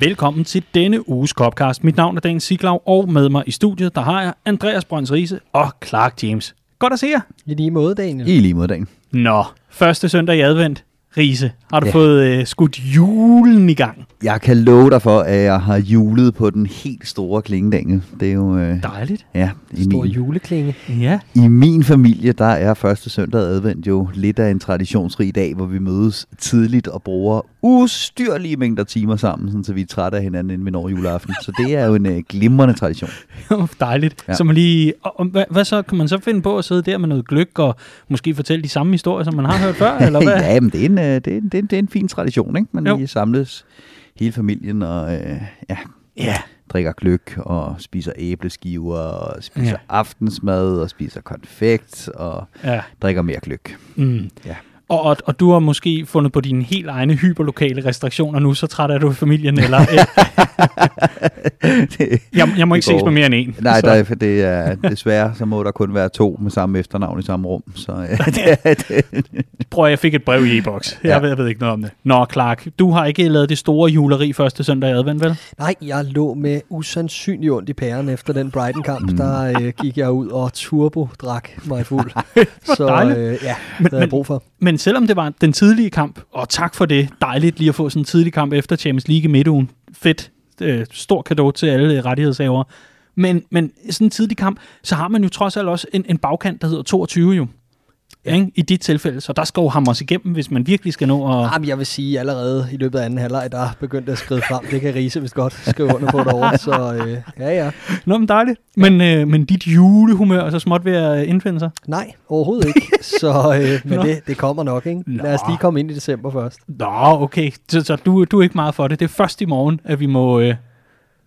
Velkommen til denne uges Copcast. Mit navn er Dan Siglaug, og med mig i studiet, der har jeg Andreas Brøns Riese og Clark James. Godt at se jer. I lige måde, Daniel. I lige mod dagen. Nå, første søndag i advent. Riese, har du ja. Fået øh, skudt julen i gang? Jeg kan love dig for, at jeg har julet på den helt store klingedangel. Det er jo... Øh, Dejligt. ja, i Stor min, juleklinge. Ja. I min familie, der er første søndag advent jo lidt af en traditionsrig dag, hvor vi mødes tidligt og bruger ustyrlige mængder timer sammen, sådan, så vi er trætte af hinanden, inden vi når juleaften. Så det er jo en øh, glimrende tradition. Dejligt. Ja. Så man lige, og, og, hvad, hvad, så? Kan man så finde på at sidde der med noget gløk og måske fortælle de samme historier, som man har hørt før? Eller hvad? ja, men det er, en, øh, det, er, det, er, det er en fin tradition, ikke? Man Jo. lige samles hele familien og øh, ja, Ja. drikker gløk og spiser æbleskiver og spiser ja. aftensmad og spiser konfekt og ja. drikker mere gløk. Mm. Ja. Og, og, og du har måske fundet på dine helt egne hyperlokale restriktioner nu, så træt er du i familien, eller... Det, jeg, jeg må ikke ses med mere end en. nej, så. der, er- for det er desværre, så må der kun være to med samme efternavn i samme rum. Så øh, det, det, Prøv at jeg fik et brev i e-boks. Jeg, Ja. ved, jeg ved ikke noget om det. Nå, Clark, du har ikke lavet det store juleri første søndag i advent, vel? Nej, jeg lå med usandsynlig ondt i pæren efter den Brighton-kamp. Mm. Der øh, gik jeg ud og turbo-drak mig fuld. så dejligt. øh, ja, Men- det havde men- jeg brug for. Men selvom det var den tidlige kamp, og tak for det, dejligt lige at få sådan en tidlig kamp efter Champions League i midtugen. Fedt. Øh, stor kado til alle øh, rettighedshavere. Men, men sådan en tidlig kamp, så har man jo trods alt også en, en bagkant, der hedder 22 jo. Ja. Ikke? I dit tilfælde. Så der skal jo hamres igennem, hvis man virkelig skal nå at... Jamen, jeg vil sige, allerede i løbet af anden halvleg, der begyndte at skride frem. Det kan Riese vist godt skrive under på derovre. Så øh, ja, ja. Nå, men dejligt. Men, øh, men dit julehumør er så småt ved at øh, indfinde sig. Nej, overhovedet ikke. Så øh, men det, det kommer nok, ikke? Nå. Lad os lige komme ind i december først. Nå, okay. Så, så du, du er ikke meget for det. Det er først i morgen, at vi må, øh,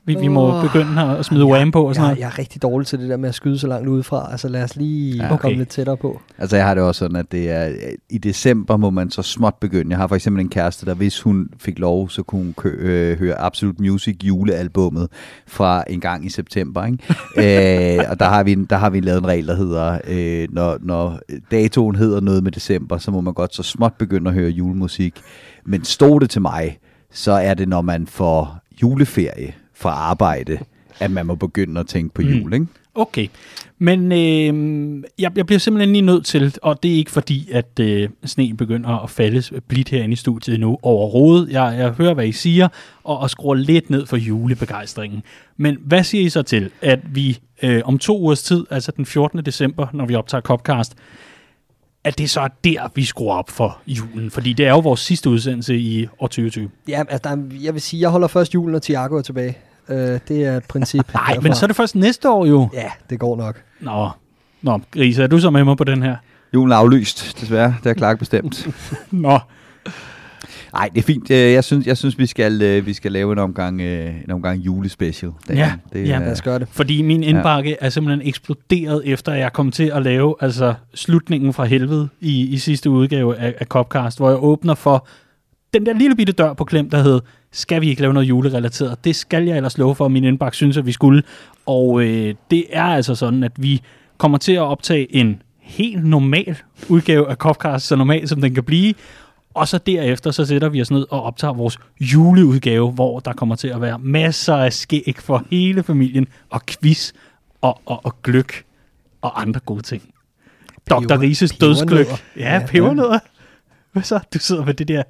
vi, vi må Åh. begynde at, at smide wham på og sådan Jeg, noget. jeg er rigtig dårlig til det der med at skyde så langt udefra. Altså lad os lige Ja. Okay. komme lidt tættere på. altså jeg har det også sådan, at det er i december må man så småt begynde. Jeg har for eksempel en kæreste, der hvis hun fik lov, så kunne hun kø, øh, høre Absolute Music julealbummet fra en gang i september. Ikke? øh, og der har, vi, der har vi lavet en regel, der hedder, øh, når, når datoen hedder noget med december, så må man godt så småt begynde at høre julemusik. Men stod det til mig, så er det, når man får juleferie fra arbejde, at man må begynde at tænke på Mm. jul. Ikke? Okay, men øh, jeg, jeg bliver simpelthen lige nødt til, og det er ikke fordi, at øh, sne begynder at falde blidt herinde i studiet nu overhovedet. Jeg, jeg hører, hvad I siger, og, og skruer lidt ned for julebegejstringen. Men hvad siger I så til, at vi øh, om to ugers tid, altså den 14. december, når vi optager Copcast, at det så er der, vi skruer op for julen? Fordi det er jo vores sidste udsendelse i år 2020. Ja, altså, der er, jeg vil sige, jeg holder først julen, og Thiago er tilbage. Øh, det er et princip. Nej, men så er det først næste år jo. Ja, det går nok. Nå, Nå Grise, er du så med mig på den her? Julen er aflyst, desværre. Det er klart bestemt. Nå, Nej, det er fint. Øh, Jeg synes, jeg synes vi, skal, øh, vi skal lave en omgang, øh, en omgang julespecial. Dan. Ja, det, ja, er- Lad os gøre det. Fordi min indbakke er simpelthen eksploderet, efter jeg kom til at lave altså slutningen fra helvede i, i sidste udgave af, af Copcast, hvor jeg åbner for den der lille bitte dør på klem, der hed, skal vi ikke lave noget julerelateret? Det skal jeg ellers love for, at min indbakke synes, at vi skulle. Og øh, det er altså sådan, at vi kommer til at optage en helt normal udgave af Copcast, så normal som den kan blive. Og så derefter, så sætter vi os ned og optager vores juleudgave, hvor der kommer til at være masser af skæg for hele familien, og quiz, og, og, og gløk, og andre gode ting. Dr. Rises dødsgløk. Ja. pebernødder. Hvad så? Du sidder med det der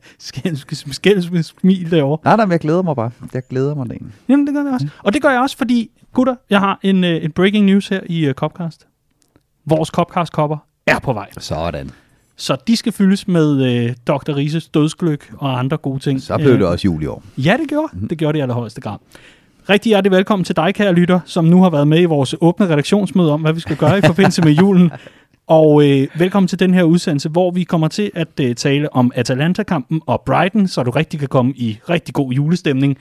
skældsmid smil derovre. Nej, nej, men jeg glæder mig bare. Jeg glæder mig den. Jamen, det gør jeg også. Og det gør jeg også, fordi, gutter, jeg har en, øh, en breaking news her i uh, Copcast. Vores Copcast-kopper er på vej. Sådan. Så de skal fyldes med øh, Dr. Rises dødsgløk og andre gode ting. Så blev Øh, det også jul i år. Ja, det gjorde. Det gjorde det i allerhøjeste grad. Rigtig hjertelig velkommen til dig, kære lytter, som nu har været med i vores åbne redaktionsmøde om, hvad vi skal gøre i forbindelse med julen. Og øh, velkommen til den her udsendelse, hvor vi kommer til at øh, tale om Atalanta-kampen og Brighton, så du rigtig kan komme i rigtig god julestemning.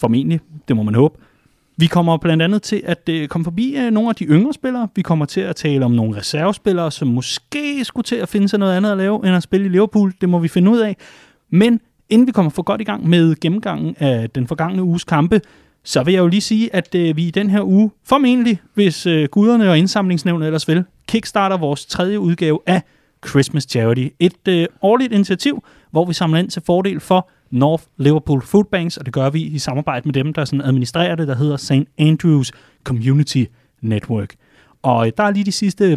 Formentlig, det må man håbe. Vi kommer blandt andet til at øh, komme forbi øh, nogle af de yngre spillere. Vi kommer til at tale om nogle reservespillere, som måske skulle til at finde sig noget andet at lave, end at spille i Liverpool. Det må vi finde ud af. Men inden vi kommer for godt i gang med gennemgangen af den forgangne uges kampe, så vil jeg jo lige sige, at øh, vi i den her uge, formentlig, hvis øh, guderne og indsamlingsnævnet ellers vil, kickstarter vores tredje udgave af Christmas Charity. Et øh, årligt initiativ, hvor vi samler ind til fordel for North Liverpool Food Banks, og det gør vi i samarbejde med dem, der sådan administrerer det, der hedder St. Andrews Community Network. Og øh, der er lige de sidste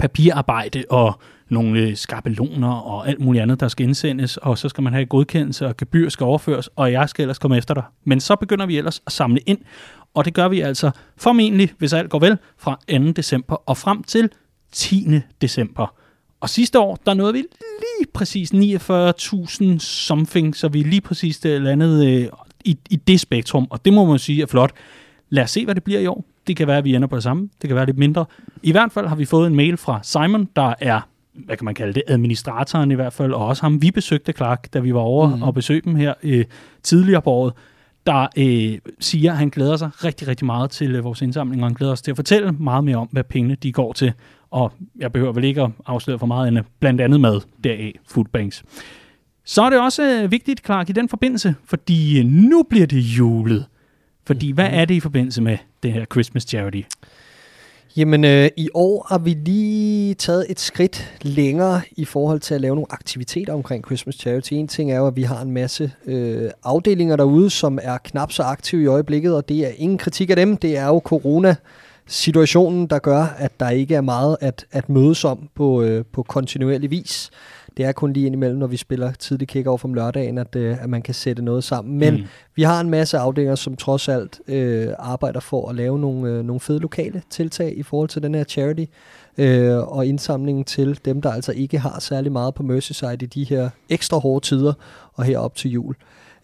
papirarbejde og nogle øh, skabeloner og alt muligt andet, der skal indsendes, og så skal man have godkendelse, og gebyr skal overføres, og jeg skal ellers komme efter dig. Men så begynder vi ellers at samle ind, og det gør vi altså formentlig, hvis alt går vel, fra 2. december og frem til 10. december. Og sidste år, der nåede vi lige præcis 49.000 something, så vi lige præcis landet øh, i, i det spektrum, og det må man sige er flot. Lad os se, hvad det bliver i år. Det kan være, at vi ender på det samme. Det kan være lidt mindre. I hvert fald har vi fået en mail fra Simon, der er, hvad kan man kalde det, administratoren i hvert fald, og også ham, vi besøgte Clark, da vi var over mm. og besøgte dem her øh, tidligere på året, der øh, siger, at han glæder sig rigtig, rigtig meget til øh, vores indsamling, og han glæder sig til at fortælle meget mere om, hvad pengene de går til. Og jeg behøver vel ikke at afsløre for meget, end blandt andet mad deraf Foodbanks. Så er det også øh, vigtigt, Clark, i den forbindelse, fordi øh, nu bliver det julet. Fordi hvad er det i forbindelse med det her Christmas Charity? Jamen, øh, i år har vi lige taget et skridt længere i forhold til at lave nogle aktiviteter omkring Christmas Charity. En ting er jo, at vi har en masse øh, afdelinger derude, som er knap så aktive i øjeblikket, og det er ingen kritik af dem. Det er jo corona situationen, der gør, at der ikke er meget at, at mødes om på, øh, på kontinuerlig vis. Det er kun lige indimellem, når vi spiller tidlig kick-off om lørdagen, at, øh, at man kan sætte noget sammen. Men mm. vi har en masse afdelinger, som trods alt øh, arbejder for at lave nogle, øh, nogle fede lokale tiltag i forhold til den her charity. Øh, og indsamlingen til dem, der altså ikke har særlig meget på Merseyside i de her ekstra hårde tider og herop til jul.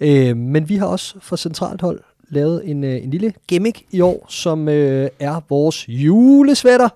Øh, men vi har også fra centralt hold lavet en, øh, en lille gimmick i år, som øh, er vores julesvætter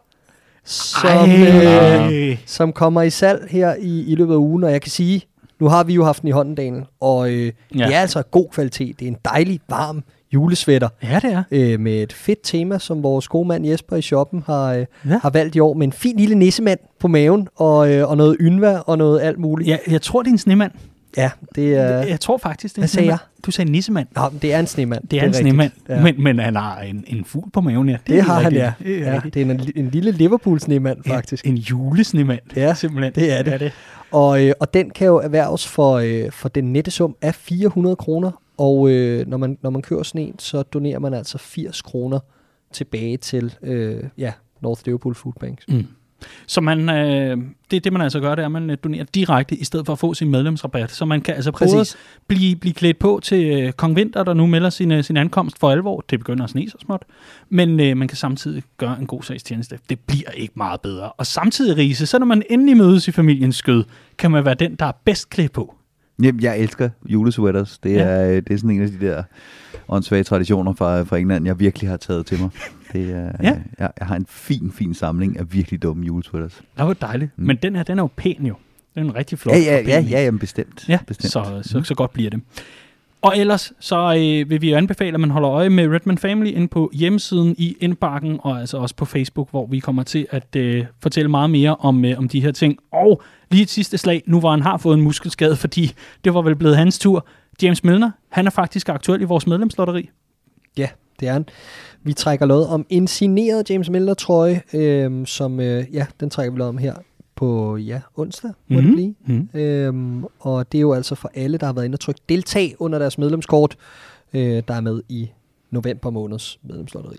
som, øh, som kommer i salg her i, i løbet af ugen, og jeg kan sige, nu har vi jo haft den i hånden, Daniel, og øh, ja. det er altså god kvalitet. Det er en dejlig, varm julesvætter. Ja, det er. Øh, med et fedt tema, som vores gode mand Jesper i shoppen har, øh, ja. har valgt i år, med en fin lille nissemand på maven, og, øh, og noget ynva og noget alt muligt. Ja, jeg tror, det er en snemand. Ja, det er... Jeg tror faktisk, det er Hvad sagde jeg? Du sagde nissemand. Nå, det er en snemand. Det er, det er en snemand, ja. men, men han har en, en fugl på maven, ja. Det, det har rigtigt. han, ja. Det er, ja, det er en, en lille Liverpool-snemand, faktisk. En, en julesnemand, ja, simpelthen. det er det. det, er det. Og, øh, og den kan jo erhverves for, øh, for den nette sum af 400 kroner, og øh, når, man, når man kører sådan en, så donerer man altså 80 kroner tilbage til øh, ja, North Liverpool Food Banks. Mm. Så man, øh, det, det man altså gør, det er, at man donerer direkte, i stedet for at få sin medlemsrabat. Så man kan altså både blive, blive klædt på til øh, Kong Vinter, der nu melder sin, øh, sin ankomst for alvor. Det begynder at sne så småt. Men øh, man kan samtidig gøre en god sagstjeneste. Det bliver ikke meget bedre. Og samtidig, Riese, så når man endelig mødes i familiens skød, kan man være den, der er bedst klædt på. Jamen, jeg elsker julesweaters. Det er, ja. det er sådan en af de der åndssvage traditioner fra, fra England, jeg virkelig har taget til mig. Det er, ja. jeg, jeg har en fin, fin samling af virkelig dumme julesweaters. Det var dejligt. Mm. Men den her, den er jo pæn jo. Den er en rigtig flot. Ja, ja, ja, ja, ja bestemt. Ja, bestemt. Så, så, så godt bliver det. Og ellers så øh, vil vi anbefale, at man holder øje med Redman Family ind på hjemmesiden i indbakken, og altså også på Facebook, hvor vi kommer til at øh, fortælle meget mere om, øh, om de her ting. Og lige et sidste slag, nu hvor han har fået en muskelskade, fordi det var vel blevet hans tur. James Milner, han er faktisk aktuel i vores medlemslotteri. Ja, det er han. Vi trækker noget om en signeret James Milner trøje, øh, som øh, ja, den trækker vi noget om her på ja, onsdag, må mm-hmm. det blive. Mm-hmm. Øhm, og det er jo altså for alle, der har været inde og trykke deltag under deres medlemskort, øh, der er med i november måneds medlemslotteri.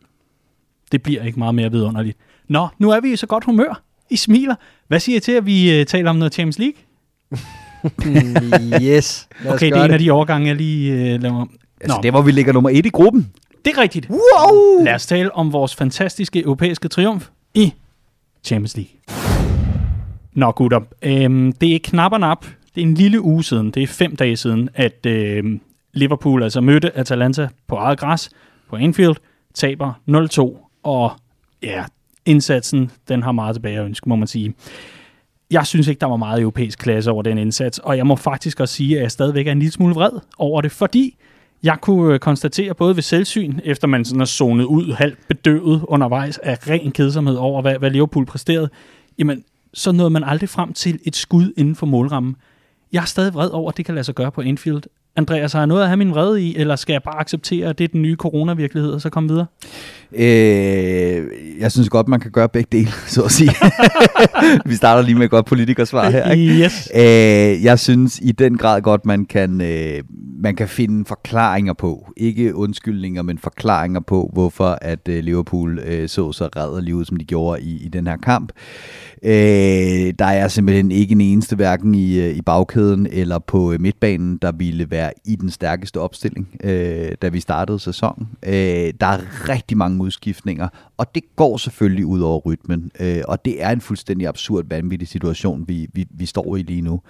Det bliver ikke meget mere vidunderligt. Nå, nu er vi i så godt humør. I smiler. Hvad siger I til, at vi øh, taler om noget Champions League? yes. Okay, det er en af de overgange, jeg lige øh, laver om. Altså, det er, hvor vi ligger nummer et i gruppen. Det er rigtigt. Wow! Lad os tale om vores fantastiske europæiske triumf i Champions League. Nå gutter, øhm, det er knap og nap. Det er en lille uge siden, det er fem dage siden, at øhm, Liverpool altså mødte Atalanta på eget græs på Anfield, taber 0-2, og ja, indsatsen, den har meget tilbage at ønske, må man sige. Jeg synes ikke, der var meget europæisk klasse over den indsats, og jeg må faktisk også sige, at jeg stadigvæk er en lille smule vred over det, fordi jeg kunne øh, konstatere både ved selvsyn, efter man sådan er zonet ud, halvt bedøvet undervejs af ren kedsomhed over, hvad, hvad Liverpool præsterede, jamen, så nåede man aldrig frem til et skud inden for målrammen. Jeg er stadig vred over, at det kan lade sig gøre på Anfield. Andreas, har jeg noget at have min vrede i, eller skal jeg bare acceptere, at det er den nye coronavirkelighed, og så komme videre? Øh, jeg synes godt, man kan gøre begge dele, så at sige. Vi starter lige med et godt politikersvar her. Ikke? Yes. Øh, jeg synes i den grad godt, man kan, øh, man kan finde forklaringer på, ikke undskyldninger, men forklaringer på, hvorfor at øh, Liverpool øh, så så rædderlig ud, som de gjorde i, i den her kamp. Øh, der er simpelthen ikke en eneste hverken i, øh, i bagkæden eller på øh, midtbanen, der ville være i den stærkeste opstilling, øh, da vi startede sæsonen. Øh, der er rigtig mange udskiftninger, og det går selvfølgelig ud over rytmen, øh, og det er en fuldstændig absurd, vanvittig situation, vi, vi, vi står i lige nu.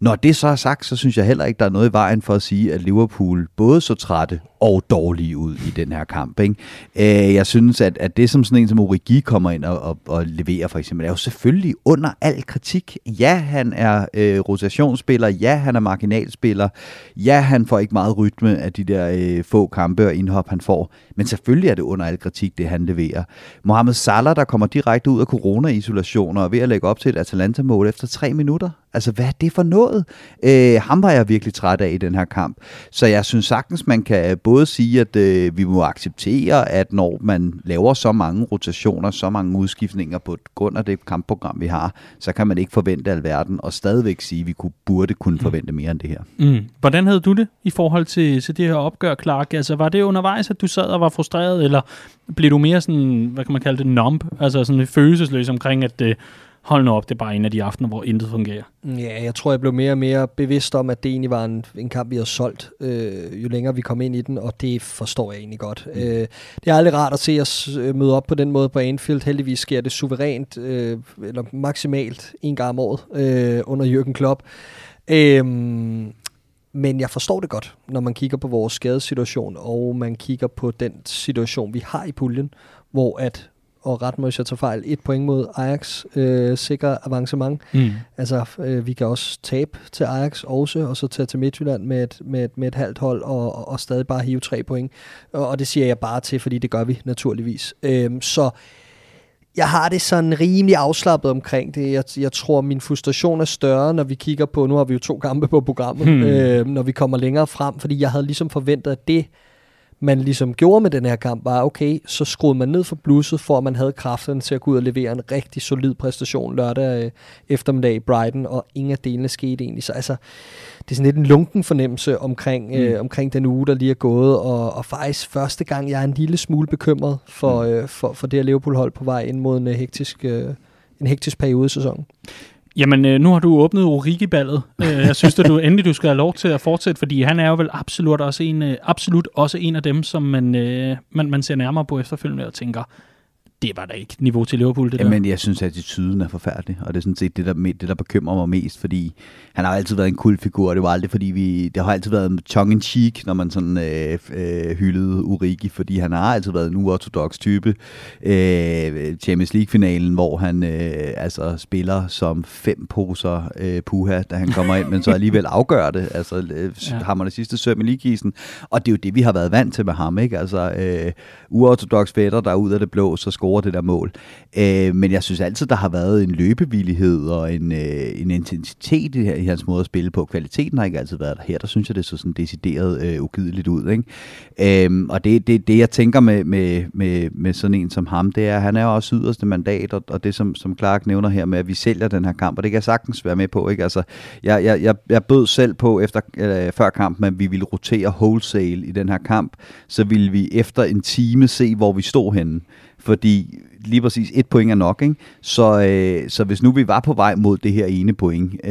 Når det så er sagt, så synes jeg heller ikke, der er noget i vejen for at sige, at Liverpool både så trætte og dårlige ud i den her kamp. Ikke? Øh, jeg synes, at, at det som sådan en som Origi kommer ind og, og, og leverer for eksempel, er jo selvfølgelig under al kritik. Ja, han er øh, rotationsspiller. Ja, han er marginalspiller. Ja, han får ikke meget rytme af de der øh, få kampe og indhop, han får. Men selvfølgelig er det under al kritik, det han leverer. Mohamed Salah, der kommer direkte ud af corona-isolationer og er ved at lægge op til et Atalanta-mål efter tre minutter. Altså, hvad er det for noget? Øh, ham var jeg virkelig træt af i den her kamp. Så jeg synes sagtens, man kan øh, både sige, at øh, vi må acceptere, at når man laver så mange rotationer, så mange udskiftninger på grund af det kampprogram, vi har, så kan man ikke forvente alverden, og stadigvæk sige, at vi kunne, burde kunne forvente mere end det her. Mm. Hvordan havde du det i forhold til, til det her opgør, Clark? Altså, var det undervejs, at du sad og var frustreret, eller blev du mere sådan, hvad kan man kalde det, numb? Altså sådan følelsesløs omkring, at øh, hold nu op, det er bare en af de aftener, hvor intet fungerer. Ja, jeg tror, jeg blev mere og mere bevidst om, at det egentlig var en, en kamp, vi havde solgt, øh, jo længere vi kom ind i den, og det forstår jeg egentlig godt. Mm. Øh, det er aldrig rart at se os øh, møde op på den måde på Anfield. Heldigvis sker det suverænt, øh, eller maksimalt en gang om året øh, under Jürgen Klopp. Øh, men jeg forstår det godt, når man kigger på vores skadesituation, og man kigger på den situation, vi har i puljen, hvor at og ret må jeg tage fejl, et point mod Ajax øh, sikrer avancement. Mm. Altså, øh, vi kan også tabe til Ajax også, og så tage til Midtjylland med et, med et, med et halvt hold, og, og, og stadig bare hive tre point. Og, og det siger jeg bare til, fordi det gør vi naturligvis. Øhm, så jeg har det sådan rimelig afslappet omkring det. Jeg, jeg tror, min frustration er større, når vi kigger på, nu har vi jo to kampe på programmet, hmm. øh, når vi kommer længere frem, fordi jeg havde ligesom forventet, at det, man ligesom gjorde med den her kamp, var, okay, så skruede man ned for blusset, for at man havde kræfterne til at gå ud og levere en rigtig solid præstation lørdag øh, eftermiddag i Brighton, og ingen af delene skete egentlig. Så altså, det er sådan lidt en lunken fornemmelse omkring, mm. øh, omkring den uge, der lige er gået, og, og faktisk første gang, jeg er en lille smule bekymret for, mm. øh, for, for det her Liverpool-hold på vej ind mod en hektisk, øh, en hektisk periode i sæsonen. Jamen, øh, nu har du åbnet Origi-ballet. Øh, jeg synes, at du endelig du skal have lov til at fortsætte, fordi han er jo vel absolut også en, øh, absolut også en af dem, som man, man, man ser nærmere på efterfølgende og tænker, det var da ikke niveau til Liverpool, det Jamen, der. jeg synes, at attituden er forfærdelig, og det er sådan set det, der, det, der bekymrer mig mest, fordi han har altid været en cool figur, og det var aldrig, fordi vi, det har altid været tongue in cheek, når man sådan øh, øh, hyldede Urigi, fordi han har altid været en uortodox type. Øh, Champions League-finalen, hvor han øh, altså spiller som fem poser øh, puha, da han kommer ind, men så alligevel afgør det, altså øh, ja. har man det sidste søm i ligekisten, og det er jo det, vi har været vant til med ham, ikke? Altså, øh, uortodox fætter, der er ud af det blå, så score det der mål. Øh, men jeg synes altid, der har været en løbevillighed og en, øh, en intensitet i, i hans måde at spille på. Kvaliteten har ikke altid været der. Her der synes jeg, det så sådan decideret øh, ugideligt ud. Ikke? Øh, og det, det, det, jeg tænker med, med, med, med sådan en som ham, det er, at han er også yderste mandat, og, og det som, som Clark nævner her med, at vi sælger den her kamp, og det kan jeg sagtens være med på. Ikke? Altså, jeg, jeg, jeg, jeg bød selv på efter øh, før kampen, at vi ville rotere wholesale i den her kamp, så ville vi efter en time se, hvor vi stod henne fordi lige præcis et point er nok. Ikke? Så, øh, så hvis nu vi var på vej mod det her ene point, øh,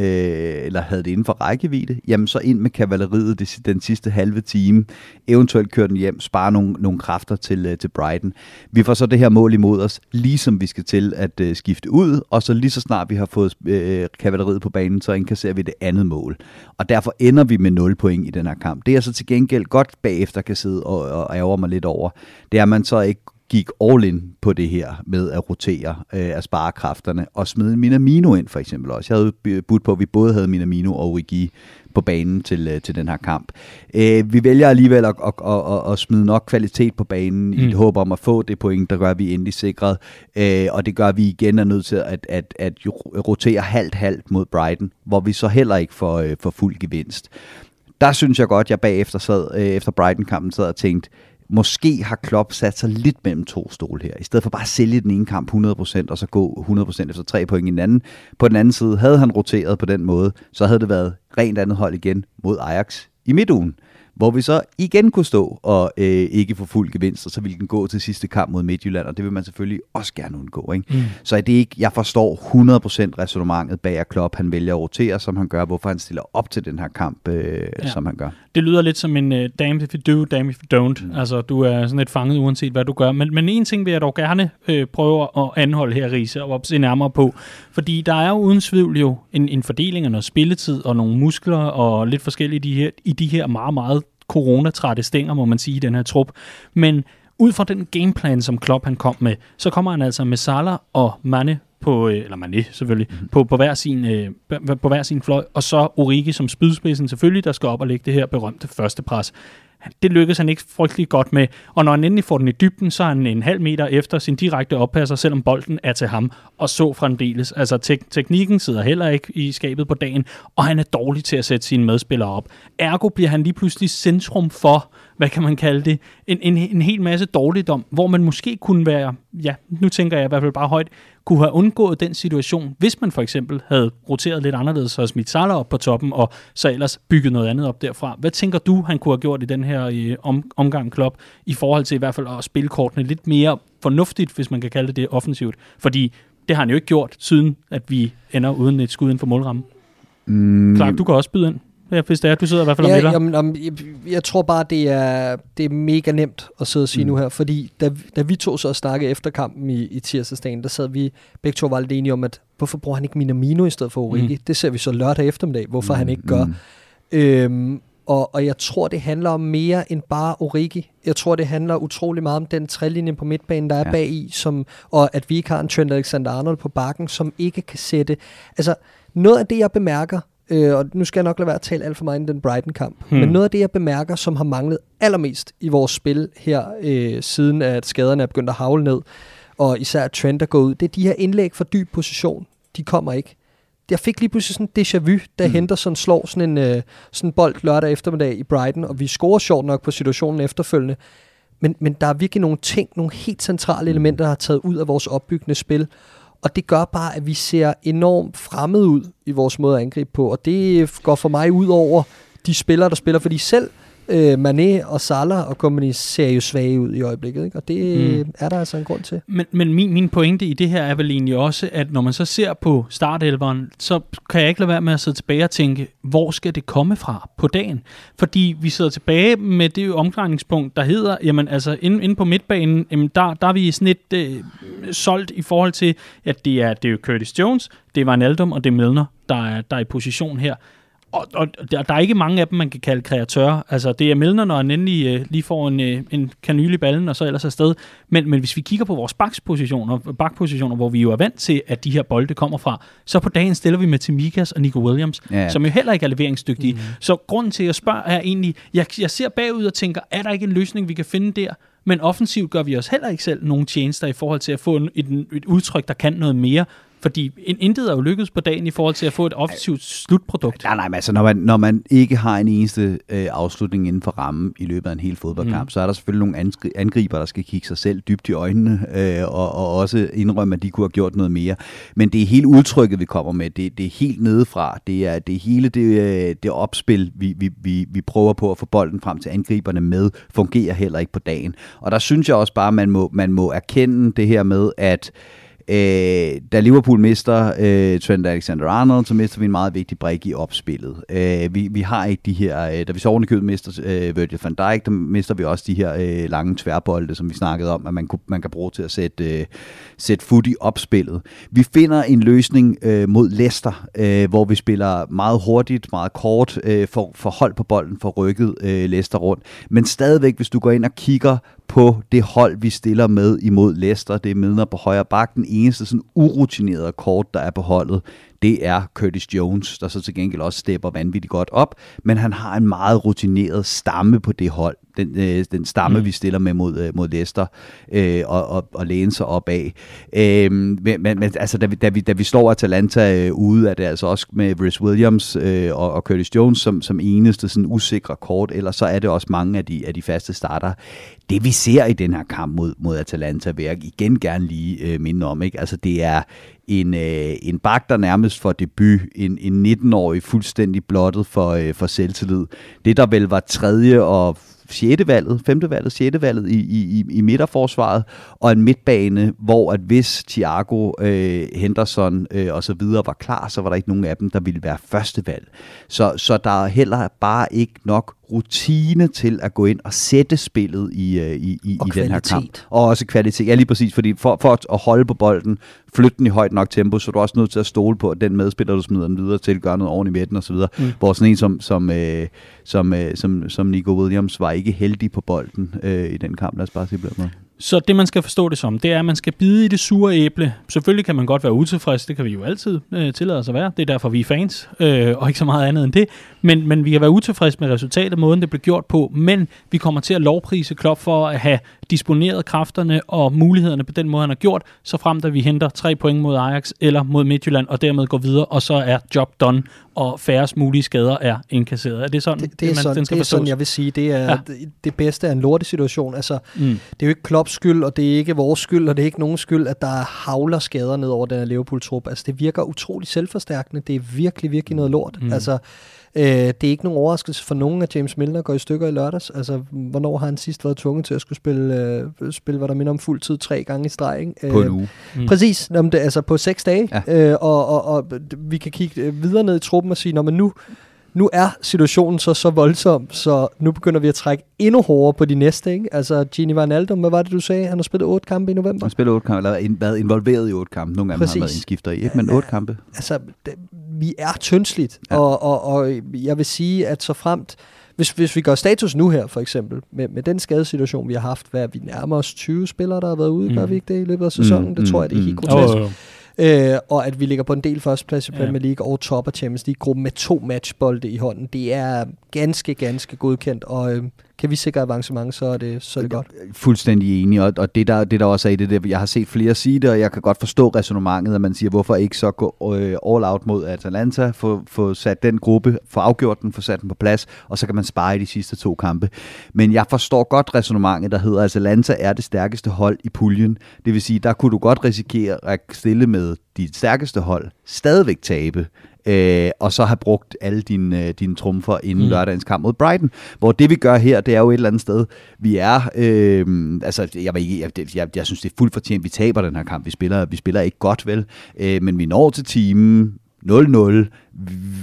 eller havde det inden for rækkevidde, jamen så ind med kavaleriet det, den sidste halve time, eventuelt køre den hjem, spare nogle, nogle kræfter til, øh, til Brighton. Vi får så det her mål imod os, ligesom vi skal til at øh, skifte ud, og så lige så snart vi har fået øh, kavaleriet på banen, så indkasserer vi det andet mål. Og derfor ender vi med 0 point i den her kamp. Det er så til gengæld godt bagefter kan sidde og, og ærger mig lidt over. Det er, at man så ikke gik all in på det her med at rotere, øh, at spare kræfterne, og smide Minamino ind for eksempel også. Jeg havde budt på, at vi både havde Minamino og Origi på banen til, øh, til den her kamp. Øh, vi vælger alligevel at, at, at, at, at smide nok kvalitet på banen mm. i et mm. håb om at få det point, der gør, at vi endelig sikret. Øh, og det gør, at vi igen er nødt til at, at, at rotere halvt-halvt mod Brighton, hvor vi så heller ikke får, øh, får fuld gevinst. Der synes jeg godt, jeg bagefter sad, øh, efter Brighton-kampen sad og tænkte, måske har Klopp sat sig lidt mellem to stole her. I stedet for bare at sælge den ene kamp 100%, og så gå 100% efter tre point i den anden. På den anden side, havde han roteret på den måde, så havde det været rent andet hold igen mod Ajax i midtugen hvor vi så igen kunne stå og øh, ikke få fuld gevinst, og så ville den gå til sidste kamp mod Midtjylland, og det vil man selvfølgelig også gerne undgå. Ikke? Mm. Så er det ikke, jeg forstår 100% resonemanget bag at Klopp, han vælger at rotere, som han gør, hvorfor han stiller op til den her kamp, øh, ja. som han gør. Det lyder lidt som en uh, damn if you do, damn if you don't. Mm. Altså, du er sådan lidt fanget uanset hvad du gør. Men, men en ting vil jeg dog gerne øh, prøve at anholde her, Riese, og se nærmere på. Fordi der er jo uden tvivl jo en, en fordeling af noget spilletid og nogle muskler og lidt forskellige de her, i de her meget, meget coronatrætte stænger, må man sige, i den her trup. Men ud fra den gameplan, som Klopp han kom med, så kommer han altså med Salah og Mane på, øh, eller Mané selvfølgelig, mm. på, på, hver sin, øh, på hver sin fløj, og så Origi som spydspidsen selvfølgelig, der skal op og lægge det her berømte første pres. Det lykkedes han ikke frygtelig godt med, og når han endelig får den i dybden, så er han en halv meter efter sin direkte oppasser, selvom bolden er til ham, og så fremdeles. Altså tek- teknikken sidder heller ikke i skabet på dagen, og han er dårlig til at sætte sine medspillere op. Ergo bliver han lige pludselig centrum for, hvad kan man kalde det, en, en, en hel masse dårligdom, hvor man måske kunne være, ja, nu tænker jeg i hvert fald bare højt, kunne have undgået den situation, hvis man for eksempel havde roteret lidt anderledes og smidt Salah op på toppen, og så ellers bygget noget andet op derfra. Hvad tænker du, han kunne have gjort i den her øh, om, omgang klub, i forhold til i hvert fald at spille kortene lidt mere fornuftigt, hvis man kan kalde det det offensivt? Fordi det har han jo ikke gjort, siden at vi ender uden et skud inden for målrammen. Mm. Clark, du kan også byde ind. Ja, hvis det er, du sidder i hvert fald ja, og jamen, jamen, jeg, jeg tror bare, det er, det er mega nemt at sidde og sige mm. nu her, fordi da, da vi to så og snakkede efter kampen i, i tirsdagsdagen, der sad vi begge to var lidt enige om, at hvorfor bruger han ikke Minamino i stedet for Origi? Mm. Det ser vi så lørdag eftermiddag, hvorfor mm. han ikke gør. Mm. Øhm, og, og jeg tror, det handler om mere end bare Origi. Jeg tror, det handler utrolig meget om den trælinje på midtbanen, der er ja. bag i, som, og at vi ikke har en Trent Alexander-Arnold på bakken, som ikke kan sætte... Altså, noget af det, jeg bemærker, øh, og nu skal jeg nok lade være at tale alt for meget i den Brighton-kamp, hmm. men noget af det, jeg bemærker, som har manglet allermest i vores spil her, øh, siden at skaderne er begyndt at havle ned, og især Trent er gået ud, det er de her indlæg for dyb position. De kommer ikke. Jeg fik lige pludselig sådan en déjà vu, da mm. Henderson slår sådan en øh, sådan bold lørdag eftermiddag i Brighton, og vi scorer sjovt nok på situationen efterfølgende. Men, men der er virkelig nogle ting, nogle helt centrale hmm. elementer, der har taget ud af vores opbyggende spil. Og det gør bare, at vi ser enormt fremmed ud i vores måde at angribe på. Og det går for mig ud over de spillere, der spiller. Fordi selv øh, Mané og Salah og company ser jo svage ud i øjeblikket, ikke? og det mm. er der altså en grund til. Men, men min, min pointe i det her er vel egentlig også, at når man så ser på startelveren, så kan jeg ikke lade være med at sidde tilbage og tænke, hvor skal det komme fra på dagen? Fordi vi sidder tilbage med det omdrejningspunkt, der hedder, jamen altså inde, inde på midtbanen, jamen der, der er vi sådan lidt øh, solgt i forhold til, at det er, det er jo Curtis Jones, det er Van Aldum og det er Milner, der er, der er i position her og, og der, der er ikke mange af dem, man kan kalde kreatører. Altså, det er Milner, når han endelig øh, lige får en, øh, en kanyl i ballen, og så ellers afsted. Men, men hvis vi kigger på vores bakspositioner, bakpositioner, hvor vi jo er vant til, at de her bolde kommer fra, så på dagen stiller vi med Timikas og Nico Williams, ja. som jo heller ikke er leveringsdygtige. Mm. Så grunden til, at jeg spørger, er egentlig, jeg, jeg ser bagud og tænker, er der ikke en løsning, vi kan finde der? Men offensivt gør vi os heller ikke selv nogen tjenester i forhold til at få en, et, et udtryk, der kan noget mere. Fordi intet er jo lykkedes på dagen i forhold til at få et offensivt slutprodukt. Nej, nej, men altså, når man, når man ikke har en eneste øh, afslutning inden for rammen i løbet af en hel fodboldkamp, mm. så er der selvfølgelig nogle angriber, der skal kigge sig selv dybt i øjnene, øh, og, og også indrømme, at de kunne have gjort noget mere. Men det er helt udtrykket, vi kommer med. Det, det er helt nedefra. Det er det hele det, øh, det opspil, vi, vi, vi, vi prøver på at få bolden frem til angriberne med, fungerer heller ikke på dagen. Og der synes jeg også bare, at man må, man må erkende det her med, at Øh, da Liverpool mister øh, Trent Alexander-Arnold, så mister vi en meget vigtig brik i opspillet. Øh, vi, vi har ikke de her, øh, da vi så ovenikøbet mister øh, Virgil van Dijk, der mister vi også de her øh, lange tværbolde, som vi snakkede om, at man, kunne, man kan bruge til at sætte, øh, sætte foot i opspillet. Vi finder en løsning øh, mod Leicester, øh, hvor vi spiller meget hurtigt, meget kort, øh, for, for hold på bolden, for rykket øh, Leicester rundt. Men stadigvæk, hvis du går ind og kigger på det hold, vi stiller med imod Leicester. Det er midler på højre bakken, Eneste sådan urutinerede kort, der er på holdet, det er Curtis Jones, der så til gengæld også stepper vanvittigt godt op, men han har en meget rutineret stamme på det hold, den, øh, den stamme, mm. vi stiller med mod, øh, mod Leicester, øh, og, og, og læne sig op af. Øh, men, men altså, da vi, da, vi, da vi slår Atalanta øh, ude, er det altså også med Rhys Williams øh, og, og Curtis Jones som, som eneste sådan usikre kort, eller så er det også mange af de, af de faste starter. Det vi ser i den her kamp mod, mod Atalanta, vil jeg igen gerne lige øh, minde om. Ikke? Altså, det er en, øh, en bak, der nærmest for debut, en, en 19-årig fuldstændig blottet for, øh, for selvtillid. Det, der vel var tredje og sjette valget, femte valget, sjette valget i, i, i midterforsvaret, og en midtbane, hvor at hvis Thiago, øh, Henderson øh, og så videre var klar, så var der ikke nogen af dem, der ville være første valg. Så, så der er heller bare ikke nok rutine til at gå ind og sætte spillet i, øh, i, i, i den her kamp. Og også kvalitet. Ja, lige præcis, fordi for, for at holde på bolden, flytte den i højt nok tempo, så er du også nødt til at stole på, at den medspiller, du smider den videre til, gør noget ordentligt med den osv. Mm. Hvor sådan en som, som, øh, som, øh, som, som Nico Williams var ikke heldig på bolden øh, i den kamp, lad os bare sige på den så det, man skal forstå det som, det er, at man skal bide i det sure æble. Selvfølgelig kan man godt være utilfreds, det kan vi jo altid øh, tillade os at være. Det er derfor, vi er fans, øh, og ikke så meget andet end det. Men, men vi kan være utilfredse med resultatet, måden det blev gjort på. Men vi kommer til at lovprise Klopp for at have disponeret kræfterne og mulighederne på den måde, han har gjort, så frem da vi henter tre point mod Ajax eller mod Midtjylland, og dermed går videre, og så er job done, og færrest mulige skader er indkasseret. Er det sådan, det, det, er, man, sådan, det er sådan, jeg vil sige. Det er ja. det, det bedste af en lortesituation. Altså, mm. Det er jo ikke Klopps skyld, og det er ikke vores skyld, og det er ikke nogen skyld, at der havler skader ned over den her Liverpool-trup. Altså, det virker utrolig selvforstærkende. Det er virkelig, virkelig noget lort. Mm. Altså, Øh, det er ikke nogen overraskelse for nogen, at James Milner går i stykker i lørdags. Altså, hvornår har han sidst været tvunget til at skulle spille, øh, spille hvad der minder om fuld tid tre gange i streg? Ikke? På en øh, uge. Mm. Præcis, om det, altså på seks dage. Ja. Øh, og, og, og vi kan kigge øh, videre ned i truppen og sige, når man nu nu er situationen så så voldsom, så nu begynder vi at trække endnu hårdere på de næste. Ikke? Altså Gini Wijnaldum, hvad var det, du sagde? Han har spillet otte kampe i november. Han har spillet otte kampe, eller været involveret i otte kampe. Nogle af dem har været indskifter i, ikke? men otte kampe. Altså, det, vi er tyndsligt, ja. og, og, og jeg vil sige, at så fremt, hvis, hvis vi gør status nu her, for eksempel, med, med den skadesituation, vi har haft, hvad vi nærmer os 20 spillere, der har været ude, mm. gør vi ikke det i løbet af sæsonen? Mm. Det tror jeg, det er helt mm. grotesk. Oh, oh, oh. Øh, og at vi ligger på en del førsteplads i Premier. League og top af Champions League-gruppen med to matchbolde i hånden. Det er ganske, ganske godkendt, og øh, kan vi sikre avancement, så er det, så er det godt. Øh, fuldstændig enig, og, og det, der, det der også er i det, der, jeg har set flere sige det, og jeg kan godt forstå resonemanget, at man siger, hvorfor ikke så gå øh, all out mod Atalanta, få, få sat den gruppe, få afgjort den, få sat den på plads, og så kan man spare i de sidste to kampe. Men jeg forstår godt resonemanget, der hedder, at Atalanta er det stærkeste hold i puljen. Det vil sige, der kunne du godt risikere at stille med dit stærkeste hold, stadigvæk tabe øh, og så have brugt alle dine, øh, dine trumfer inden mm. lørdagens kamp mod Brighton. Hvor det vi gør her, det er jo et eller andet sted, vi er, øh, altså jeg, jeg, jeg, jeg, jeg synes det er fuldt fortjent, vi taber den her kamp, vi spiller, vi spiller ikke godt vel, øh, men vi når til timen, 0-0.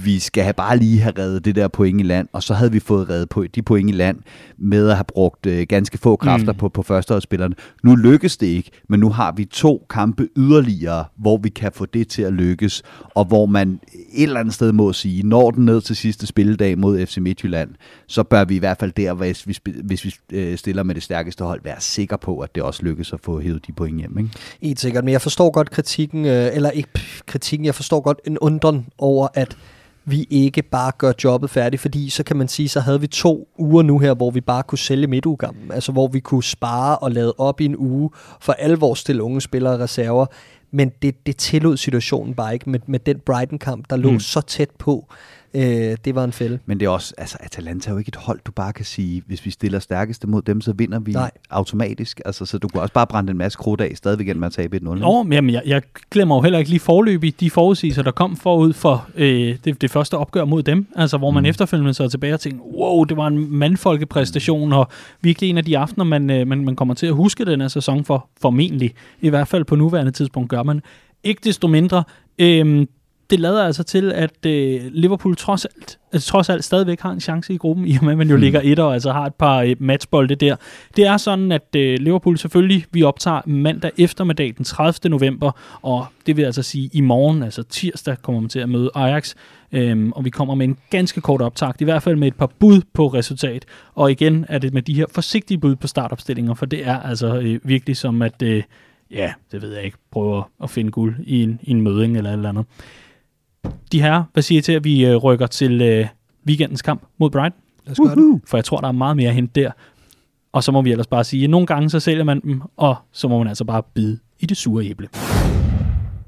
Vi skal have bare lige have reddet det der point i land, og så havde vi fået reddet på de point i land med at have brugt øh, ganske få kræfter mm. på, på førsteholdsspillerne. Nu lykkes det ikke, men nu har vi to kampe yderligere, hvor vi kan få det til at lykkes, og hvor man et eller andet sted må sige, når den ned til sidste spilledag mod FC Midtjylland, så bør vi i hvert fald der, hvis vi, hvis vi øh, stiller med det stærkeste hold, være sikre på, at det også lykkes at få hævet de point hjem. Ikke? Helt sikkert, men jeg forstår godt kritikken, øh, eller ikke kritikken, jeg forstår godt en undren over, at vi ikke bare gør jobbet færdigt, fordi så kan man sige, så havde vi to uger nu her, hvor vi bare kunne sælge midtuggammen, altså hvor vi kunne spare og lade op i en uge for alle vores stille unge spillere og reserver, men det, det tillod situationen bare ikke. Med, med den Brighton-kamp, der lå mm. så tæt på øh, det var en fælde. Men det er også, altså Atalanta er jo ikke et hold, du bare kan sige, hvis vi stiller stærkeste mod dem, så vinder vi Nej. automatisk. Altså, så du kan også bare brænde en masse krudt af, stadigvæk end med at tabe 1-0. Nå, men jeg, jeg glemmer jo heller ikke lige forløb i de forudsigelser, der kom forud for øh, det, det første opgør mod dem. Altså, hvor man mm. efterfølgende så tilbage og tænker, wow, det var en mandfolkepræstation, og virkelig en af de aftener, man, øh, man, man kommer til at huske den her sæson for, formentlig. I hvert fald på nuværende tidspunkt gør man. Ikke desto mindre, øh, det lader altså til, at øh, Liverpool trods alt, altså, trods alt stadigvæk har en chance i gruppen, i og med at man jo mm. ligger et og altså har et par øh, matchbolde der. Det er sådan, at øh, Liverpool selvfølgelig, vi optager mandag eftermiddag den 30. november, og det vil altså sige i morgen, altså tirsdag, kommer man til at møde Ajax, øhm, og vi kommer med en ganske kort optakt, i hvert fald med et par bud på resultat, og igen er det med de her forsigtige bud på startopstillinger, for det er altså øh, virkelig som at, øh, ja, det ved jeg ikke, prøve at finde guld i en, i en møding eller et eller andet. De her, hvad siger I til, at vi øh, rykker til øh, weekendens kamp mod Brighton? Lad os gøre det. For jeg tror, der er meget mere at hente der. Og så må vi ellers bare sige, at nogle gange så sælger man dem, og så må man altså bare bide i det sure æble.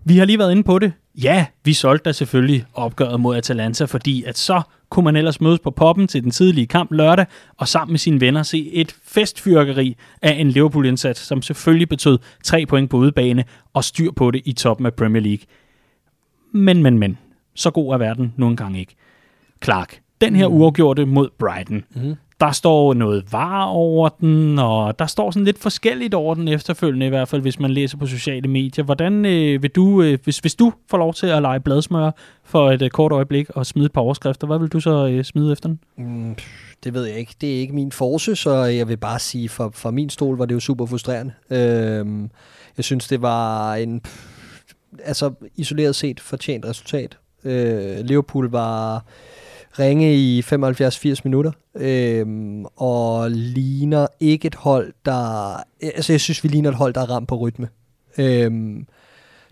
Vi har lige været inde på det. Ja, vi solgte da selvfølgelig opgøret mod Atalanta, fordi at så kunne man ellers mødes på poppen til den tidlige kamp lørdag, og sammen med sine venner se et festfyrkeri af en Liverpool-indsats, som selvfølgelig betød tre point på udebane og styr på det i toppen af Premier League. Men, men, men, så god er verden nu engang ikke. Clark, den her uafgjorte mod Brighton, Mhm. der står noget var over den, og der står sådan lidt forskelligt over den efterfølgende, i hvert fald hvis man læser på sociale medier. Hvordan øh, vil du, øh, hvis, hvis du får lov til at lege bladsmør for et øh, kort øjeblik og smide et par overskrifter, hvad vil du så øh, smide efter den? Mm, det ved jeg ikke. Det er ikke min force, så jeg vil bare sige, for, for min stol var det jo super frustrerende. Øhm, jeg synes, det var en, pff, altså isoleret set, fortjent resultat. Øh, Liverpool var ringe i 75-80 minutter, øh, og ligner ikke et hold, der... Altså, jeg synes, vi ligner et hold, der er ramt på rytme. Øh,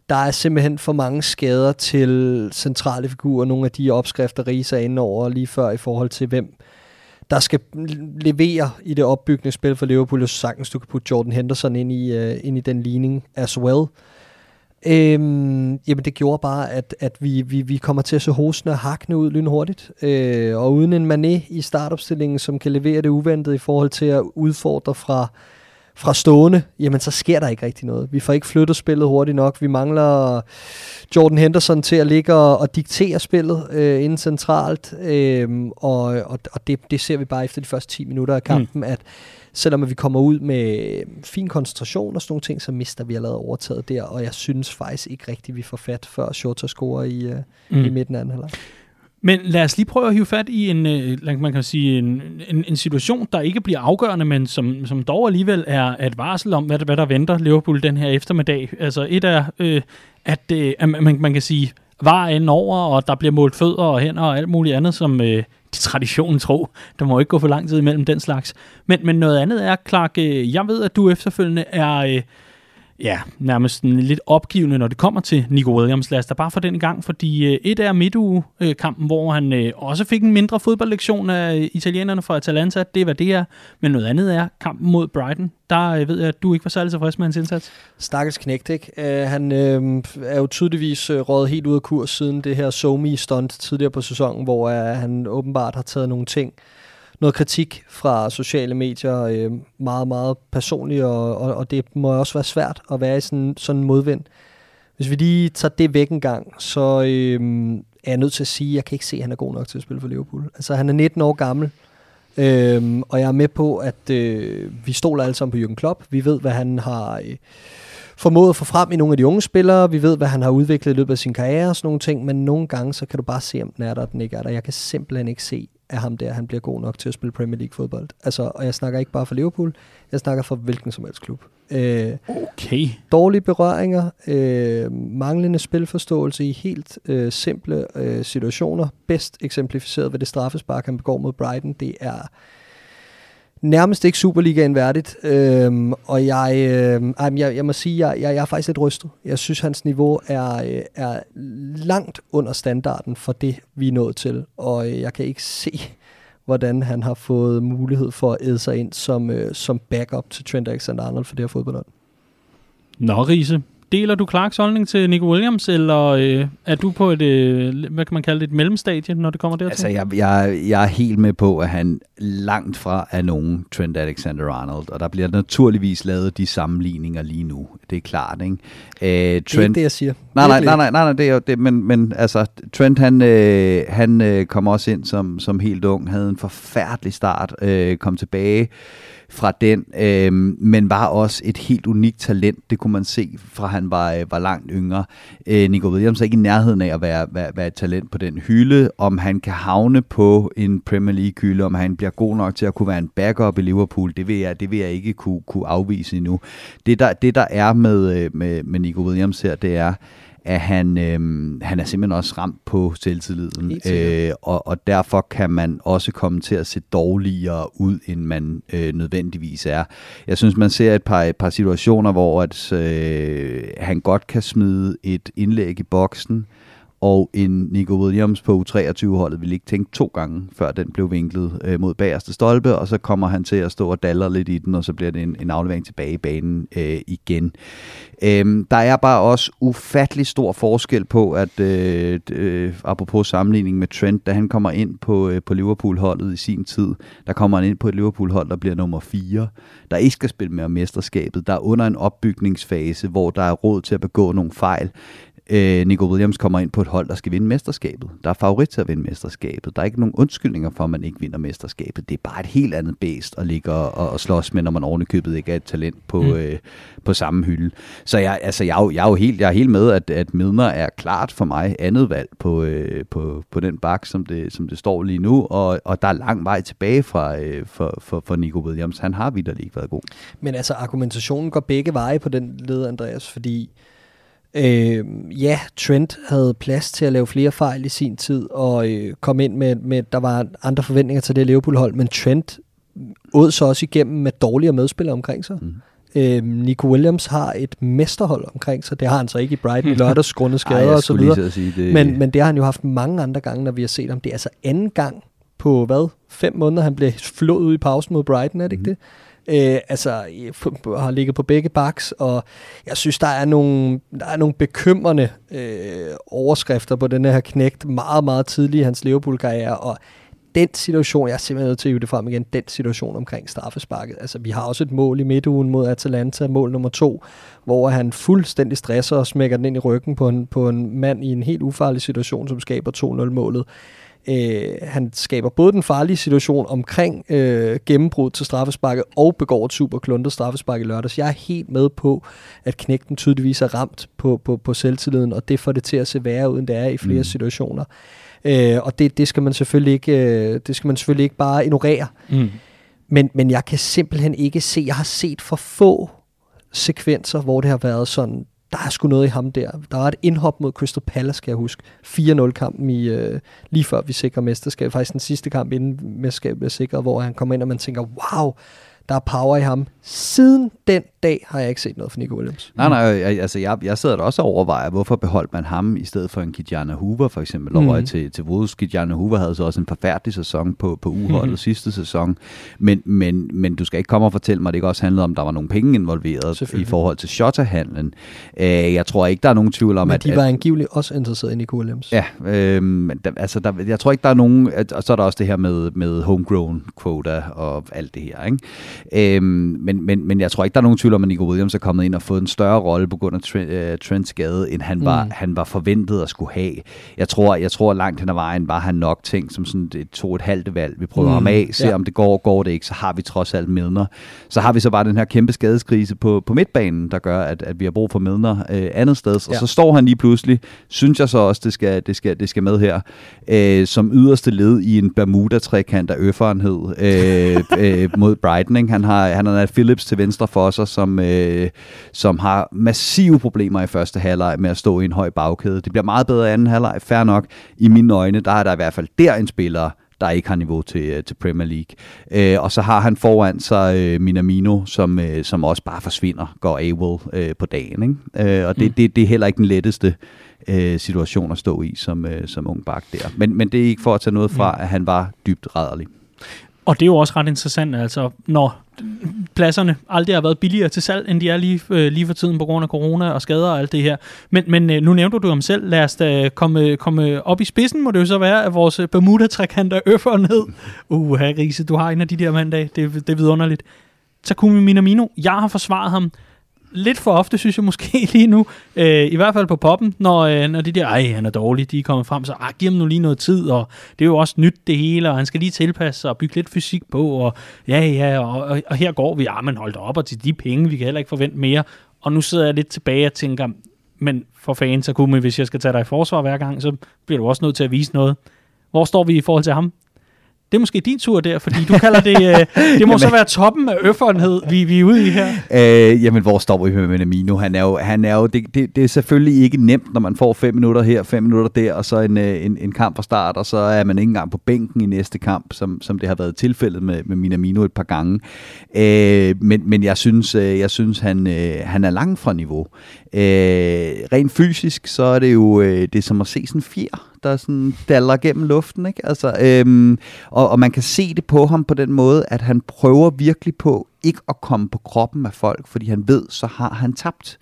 der er simpelthen for mange skader til centrale figurer. Nogle af de opskrifter, Risa er inde over lige før i forhold til, hvem der skal levere i det opbyggende spil for Liverpool. Jeg sagtens, du kan putte Jordan Henderson ind i, uh, ind i den ligning as well. Øhm, jamen det gjorde bare, at, at vi, vi, vi kommer til at se hosene og ud lynhurtigt. Øh, og uden en Mané i startopstillingen, som kan levere det uventede i forhold til at udfordre fra, fra stående, jamen så sker der ikke rigtig noget. Vi får ikke flyttet spillet hurtigt nok. Vi mangler Jordan Henderson til at ligge og, og diktere spillet øh, inden centralt. Øh, og og, og det, det ser vi bare efter de første 10 minutter af kampen, mm. at selvom vi kommer ud med fin koncentration og sådan nogle ting, så mister vi allerede overtaget der, og jeg synes faktisk ikke rigtigt, vi får fat, før Shota scorer i, uh, mm. i midten af anden halvleg. Men lad os lige prøve at hive fat i en, øh, man kan sige, en, en, en situation, der ikke bliver afgørende, men som, som dog alligevel er et varsel om, hvad, hvad der venter Liverpool den her eftermiddag. Altså et er, øh, at, øh, at man, man kan sige, var ind over, og der bliver målt fødder og hænder og alt muligt andet, som øh, de traditionen tro. Der må ikke gå for lang tid imellem den slags. Men, men noget andet er, Clark, øh, jeg ved, at du efterfølgende er... Øh, ja, nærmest lidt opgivende, når det kommer til Nico Williams. Lad os da bare få den i gang, fordi øh, et er midtuge-kampen, hvor han øh, også fik en mindre fodboldlektion af italienerne fra Atalanta. Det er, hvad det er. Men noget andet er kampen mod Brighton. Der øh, ved jeg, at du ikke var særlig tilfreds med hans indsats. Stakkels knægt, ikke? Uh, han øh, er jo tydeligvis røget helt ud af kurs siden det her Somi-stunt tidligere på sæsonen, hvor han åbenbart har taget nogle ting noget kritik fra sociale medier, øh, meget, meget personligt, og, og, og det må også være svært at være i sådan, sådan en modvind. Hvis vi lige tager det væk en gang, så øh, er jeg nødt til at sige, at jeg kan ikke se, at han er god nok til at spille for Liverpool. Altså, han er 19 år gammel, øh, og jeg er med på, at øh, vi stoler alle sammen på Jürgen Klopp. Vi ved, hvad han har... Øh, formået at få frem i nogle af de unge spillere. Vi ved, hvad han har udviklet i løbet af sin karriere og sådan nogle ting, men nogle gange, så kan du bare se, om den er der, og den ikke er der. Jeg kan simpelthen ikke se, at ham der, han bliver god nok til at spille Premier League fodbold. Altså, og jeg snakker ikke bare for Liverpool, jeg snakker for hvilken som helst klub. Øh, okay. Dårlige berøringer, øh, manglende spilforståelse i helt øh, simple øh, situationer. Bedst eksemplificeret ved det straffespark, han begår mod Brighton, det er nærmest ikke Superligaen værdigt. Øhm, og jeg, øh, jeg, jeg må sige, jeg, jeg, jeg er faktisk lidt rystet. Jeg synes, hans niveau er, øh, er langt under standarden for det, vi er nået til. Og øh, jeg kan ikke se, hvordan han har fået mulighed for at æde sig ind som, øh, som backup til Trent Alexander-Arnold for det her fodboldhold. Nå, Riese. Deler du Clarks holdning til Nico Williams, eller øh, er du på et, øh, hvad kan man kalde det, et mellemstadie, når det kommer dertil? Altså, jeg, jeg, jeg er helt med på, at han langt fra er nogen Trent Alexander-Arnold, og der bliver naturligvis lavet de sammenligninger lige nu. Det er klart, ikke? Øh, Trent, det er ikke det, jeg siger. Nej, nej, nej, nej, nej, nej det er jo det, men, men altså, Trent, han, øh, han øh, kom også ind som, som helt ung, havde en forfærdelig start, øh, kom tilbage fra den, øh, men var også et helt unikt talent, det kunne man se, fra han var, øh, var langt yngre. Øh, Nico Williams er ikke i nærheden af at være, være, være et talent på den hylde, om han kan havne på en Premier League-hylde, om han bliver god nok til at kunne være en backup i Liverpool, det vil jeg, det vil jeg ikke kunne, kunne afvise endnu. Det der, det der er med, øh, med, med Nico Williams her, det er, at han, øh, han er simpelthen også ramt på selvtilliden, øh, og, og derfor kan man også komme til at se dårligere ud, end man øh, nødvendigvis er. Jeg synes, man ser et par, et par situationer, hvor at, øh, han godt kan smide et indlæg i boksen, og en Nico Williams på U23-holdet ville ikke tænke to gange, før den blev vinklet øh, mod bagerste stolpe, og så kommer han til at stå og daller lidt i den, og så bliver det en, en aflevering tilbage i banen øh, igen. Øhm, der er bare også ufattelig stor forskel på, at øh, øh, apropos sammenligning med Trent, da han kommer ind på, øh, på Liverpool-holdet i sin tid, der kommer han ind på et Liverpool-hold, der bliver nummer 4, der ikke skal spille med mesterskabet, der er under en opbygningsfase, hvor der er råd til at begå nogle fejl øh, Nico Williams kommer ind på et hold, der skal vinde mesterskabet. Der er favorit til at vinde mesterskabet. Der er ikke nogen undskyldninger for, at man ikke vinder mesterskabet. Det er bare et helt andet bæst at ligge og, og slås med, når man ovenikøbet ikke er et talent på, mm. øh, på samme hylde. Så jeg, altså, jeg, er jo, jeg, er jo helt, jeg er helt med, at, at Midner er klart for mig andet valg på, øh, på, på den bak, som det, som det står lige nu, og, og der er lang vej tilbage fra, øh, for, for, for Nico Williams. Han har vidderligt ikke været god. Men altså, argumentationen går begge veje på den led, Andreas, fordi Øh, ja, Trent havde plads til at lave flere fejl i sin tid, og øh, kom ind med, med, der var andre forventninger til det Liverpool-hold, men Trent åd så også igennem med dårligere medspillere omkring sig. Mm. Øh, Nico Williams har et mesterhold omkring sig. Det har han så ikke i Brighton i lørdags, grundet skader og så videre. Sige, det... men, men det har han jo haft mange andre gange, når vi har set ham. Det er altså anden gang på, hvad, fem måneder, han blev flået ud i pausen mod Brighton, er det mm. ikke det? Øh, altså har ligget på begge baks, og jeg synes, der er nogle, der er nogle bekymrende øh, overskrifter på den her knægt meget, meget tidlig i hans Liverpool-karriere, og den situation, jeg er simpelthen nødt til at det frem igen, den situation omkring straffesparket. Altså, vi har også et mål i midtugen mod Atalanta, mål nummer to, hvor han fuldstændig stresser og smækker den ind i ryggen på en, på en mand i en helt ufarlig situation, som skaber 2-0-målet. Øh, han skaber både den farlige situation omkring øh, gennembrud til straffesparket og begår et super kluntet straffespark i lørdags. Jeg er helt med på, at knægten tydeligvis er ramt på, på, på selvtilliden, og det får det til at se værre ud, end det er i flere mm. situationer. Øh, og det, det, skal man selvfølgelig ikke, øh, det skal man selvfølgelig ikke bare ignorere. Mm. Men, men jeg kan simpelthen ikke se, jeg har set for få sekvenser, hvor det har været sådan, der er sgu noget i ham der. Der var et indhop mod Crystal Palace, skal jeg huske. 4-0-kampen i, øh, lige før vi sikrer mesterskabet. Faktisk den sidste kamp inden mesterskabet bliver sikret, hvor han kommer ind, og man tænker, wow, der er power i ham. Siden den dag har jeg ikke set noget fra Nico Williams. Nej, nej, jeg, altså jeg, jeg sidder der også og overvejer, hvorfor beholdt man ham i stedet for en Kijana Hoover for eksempel mm. over til, til Wolves. Kijana Hoover havde så også en forfærdelig sæson på, på uholdet mm. sidste sæson, men, men, men du skal ikke komme og fortælle mig, at det ikke også handlede om, at der var nogle penge involveret i forhold til Shota-handlen. Uh, jeg tror ikke, der er nogen tvivl om, men at... de var angiveligt også interesseret i Nico Williams. Ja, øh, der, altså der, jeg tror ikke, der er nogen... At, og så er der også det her med, med homegrown quota og alt det her, ikke? Øh, men, men, men jeg tror ikke, der er nogen tvivl om, at Nico Williams er kommet ind og fået en større rolle på grund af Trent, uh, Trents skade, end han, mm. var, han var forventet at skulle have. Jeg tror, jeg tror langt hen ad vejen var han nok ting som sådan et to et halvt valg. Vi prøver mm. ham af, se ja. om det går, går det ikke, så har vi trods alt Midner. Så har vi så bare den her kæmpe skadeskrise på, på midtbanen, der gør, at, at vi har brug for Midner øh, andet sted. Og ja. så står han lige pludselig, synes jeg så også, det skal, det skal, det skal med her, øh, som yderste led i en Bermuda-trekant af øfferenhed øh, øh, mod Brighton. Ikke? Han har, han har Phillips til venstre for sig, som, øh, som har massive problemer i første halvleg med at stå i en høj bagkæde. Det bliver meget bedre i anden halvleg, fair nok. I mine øjne, der er der i hvert fald der en spiller, der ikke har niveau til, øh, til Premier League. Øh, og så har han foran sig øh, Minamino, som, øh, som også bare forsvinder, går AWOL øh, på dagen. Ikke? Øh, og det, mm. det, det er heller ikke den letteste øh, situation at stå i som, øh, som ung bak der. Men, men det er ikke for at tage noget fra, mm. at han var dybt rædderlig. Og det er jo også ret interessant, altså når pladserne aldrig har været billigere til salg, end de er lige, øh, lige for tiden på grund af corona og skader og alt det her. Men, men øh, nu nævnte du ham selv. Lad os da komme, komme op i spidsen, må det jo så være, at vores Bermuda-trækanter øffer ned. Uh, Riese, du har en af de der mandag. Det, det er vidunderligt. Takumi Minamino, jeg har forsvaret ham lidt for ofte, synes jeg måske lige nu. Øh, I hvert fald på poppen, når, øh, når de der, ej, han er dårlig, de er kommet frem, så ah, giv ham nu lige noget tid, og det er jo også nyt det hele, og han skal lige tilpasse sig og bygge lidt fysik på, og ja, ja, og, og, og her går vi, ja, men hold da op, og til de penge, vi kan heller ikke forvente mere. Og nu sidder jeg lidt tilbage og tænker, men for fanden, så kunne man, hvis jeg skal tage dig i forsvar hver gang, så bliver du også nødt til at vise noget. Hvor står vi i forhold til ham? Det er måske din tur der, fordi du kalder det, øh, det må så være toppen af øfferenhed, vi, vi er ude i her. Øh, jamen, hvor står vi med Minamino? Han er jo, han er jo det, det, det er selvfølgelig ikke nemt, når man får fem minutter her, fem minutter der, og så en, øh, en, en kamp fra start, og så er man ikke engang på bænken i næste kamp, som, som det har været tilfældet med, med Minamino et par gange. Øh, men, men jeg synes, øh, jeg synes han, øh, han er langt fra niveau. Øh, rent fysisk, så er det jo det er som at se sådan en fjer, der sådan daller gennem luften. Ikke? Altså, øhm, og, og man kan se det på ham på den måde, at han prøver virkelig på ikke at komme på kroppen af folk, fordi han ved, så har han tabt.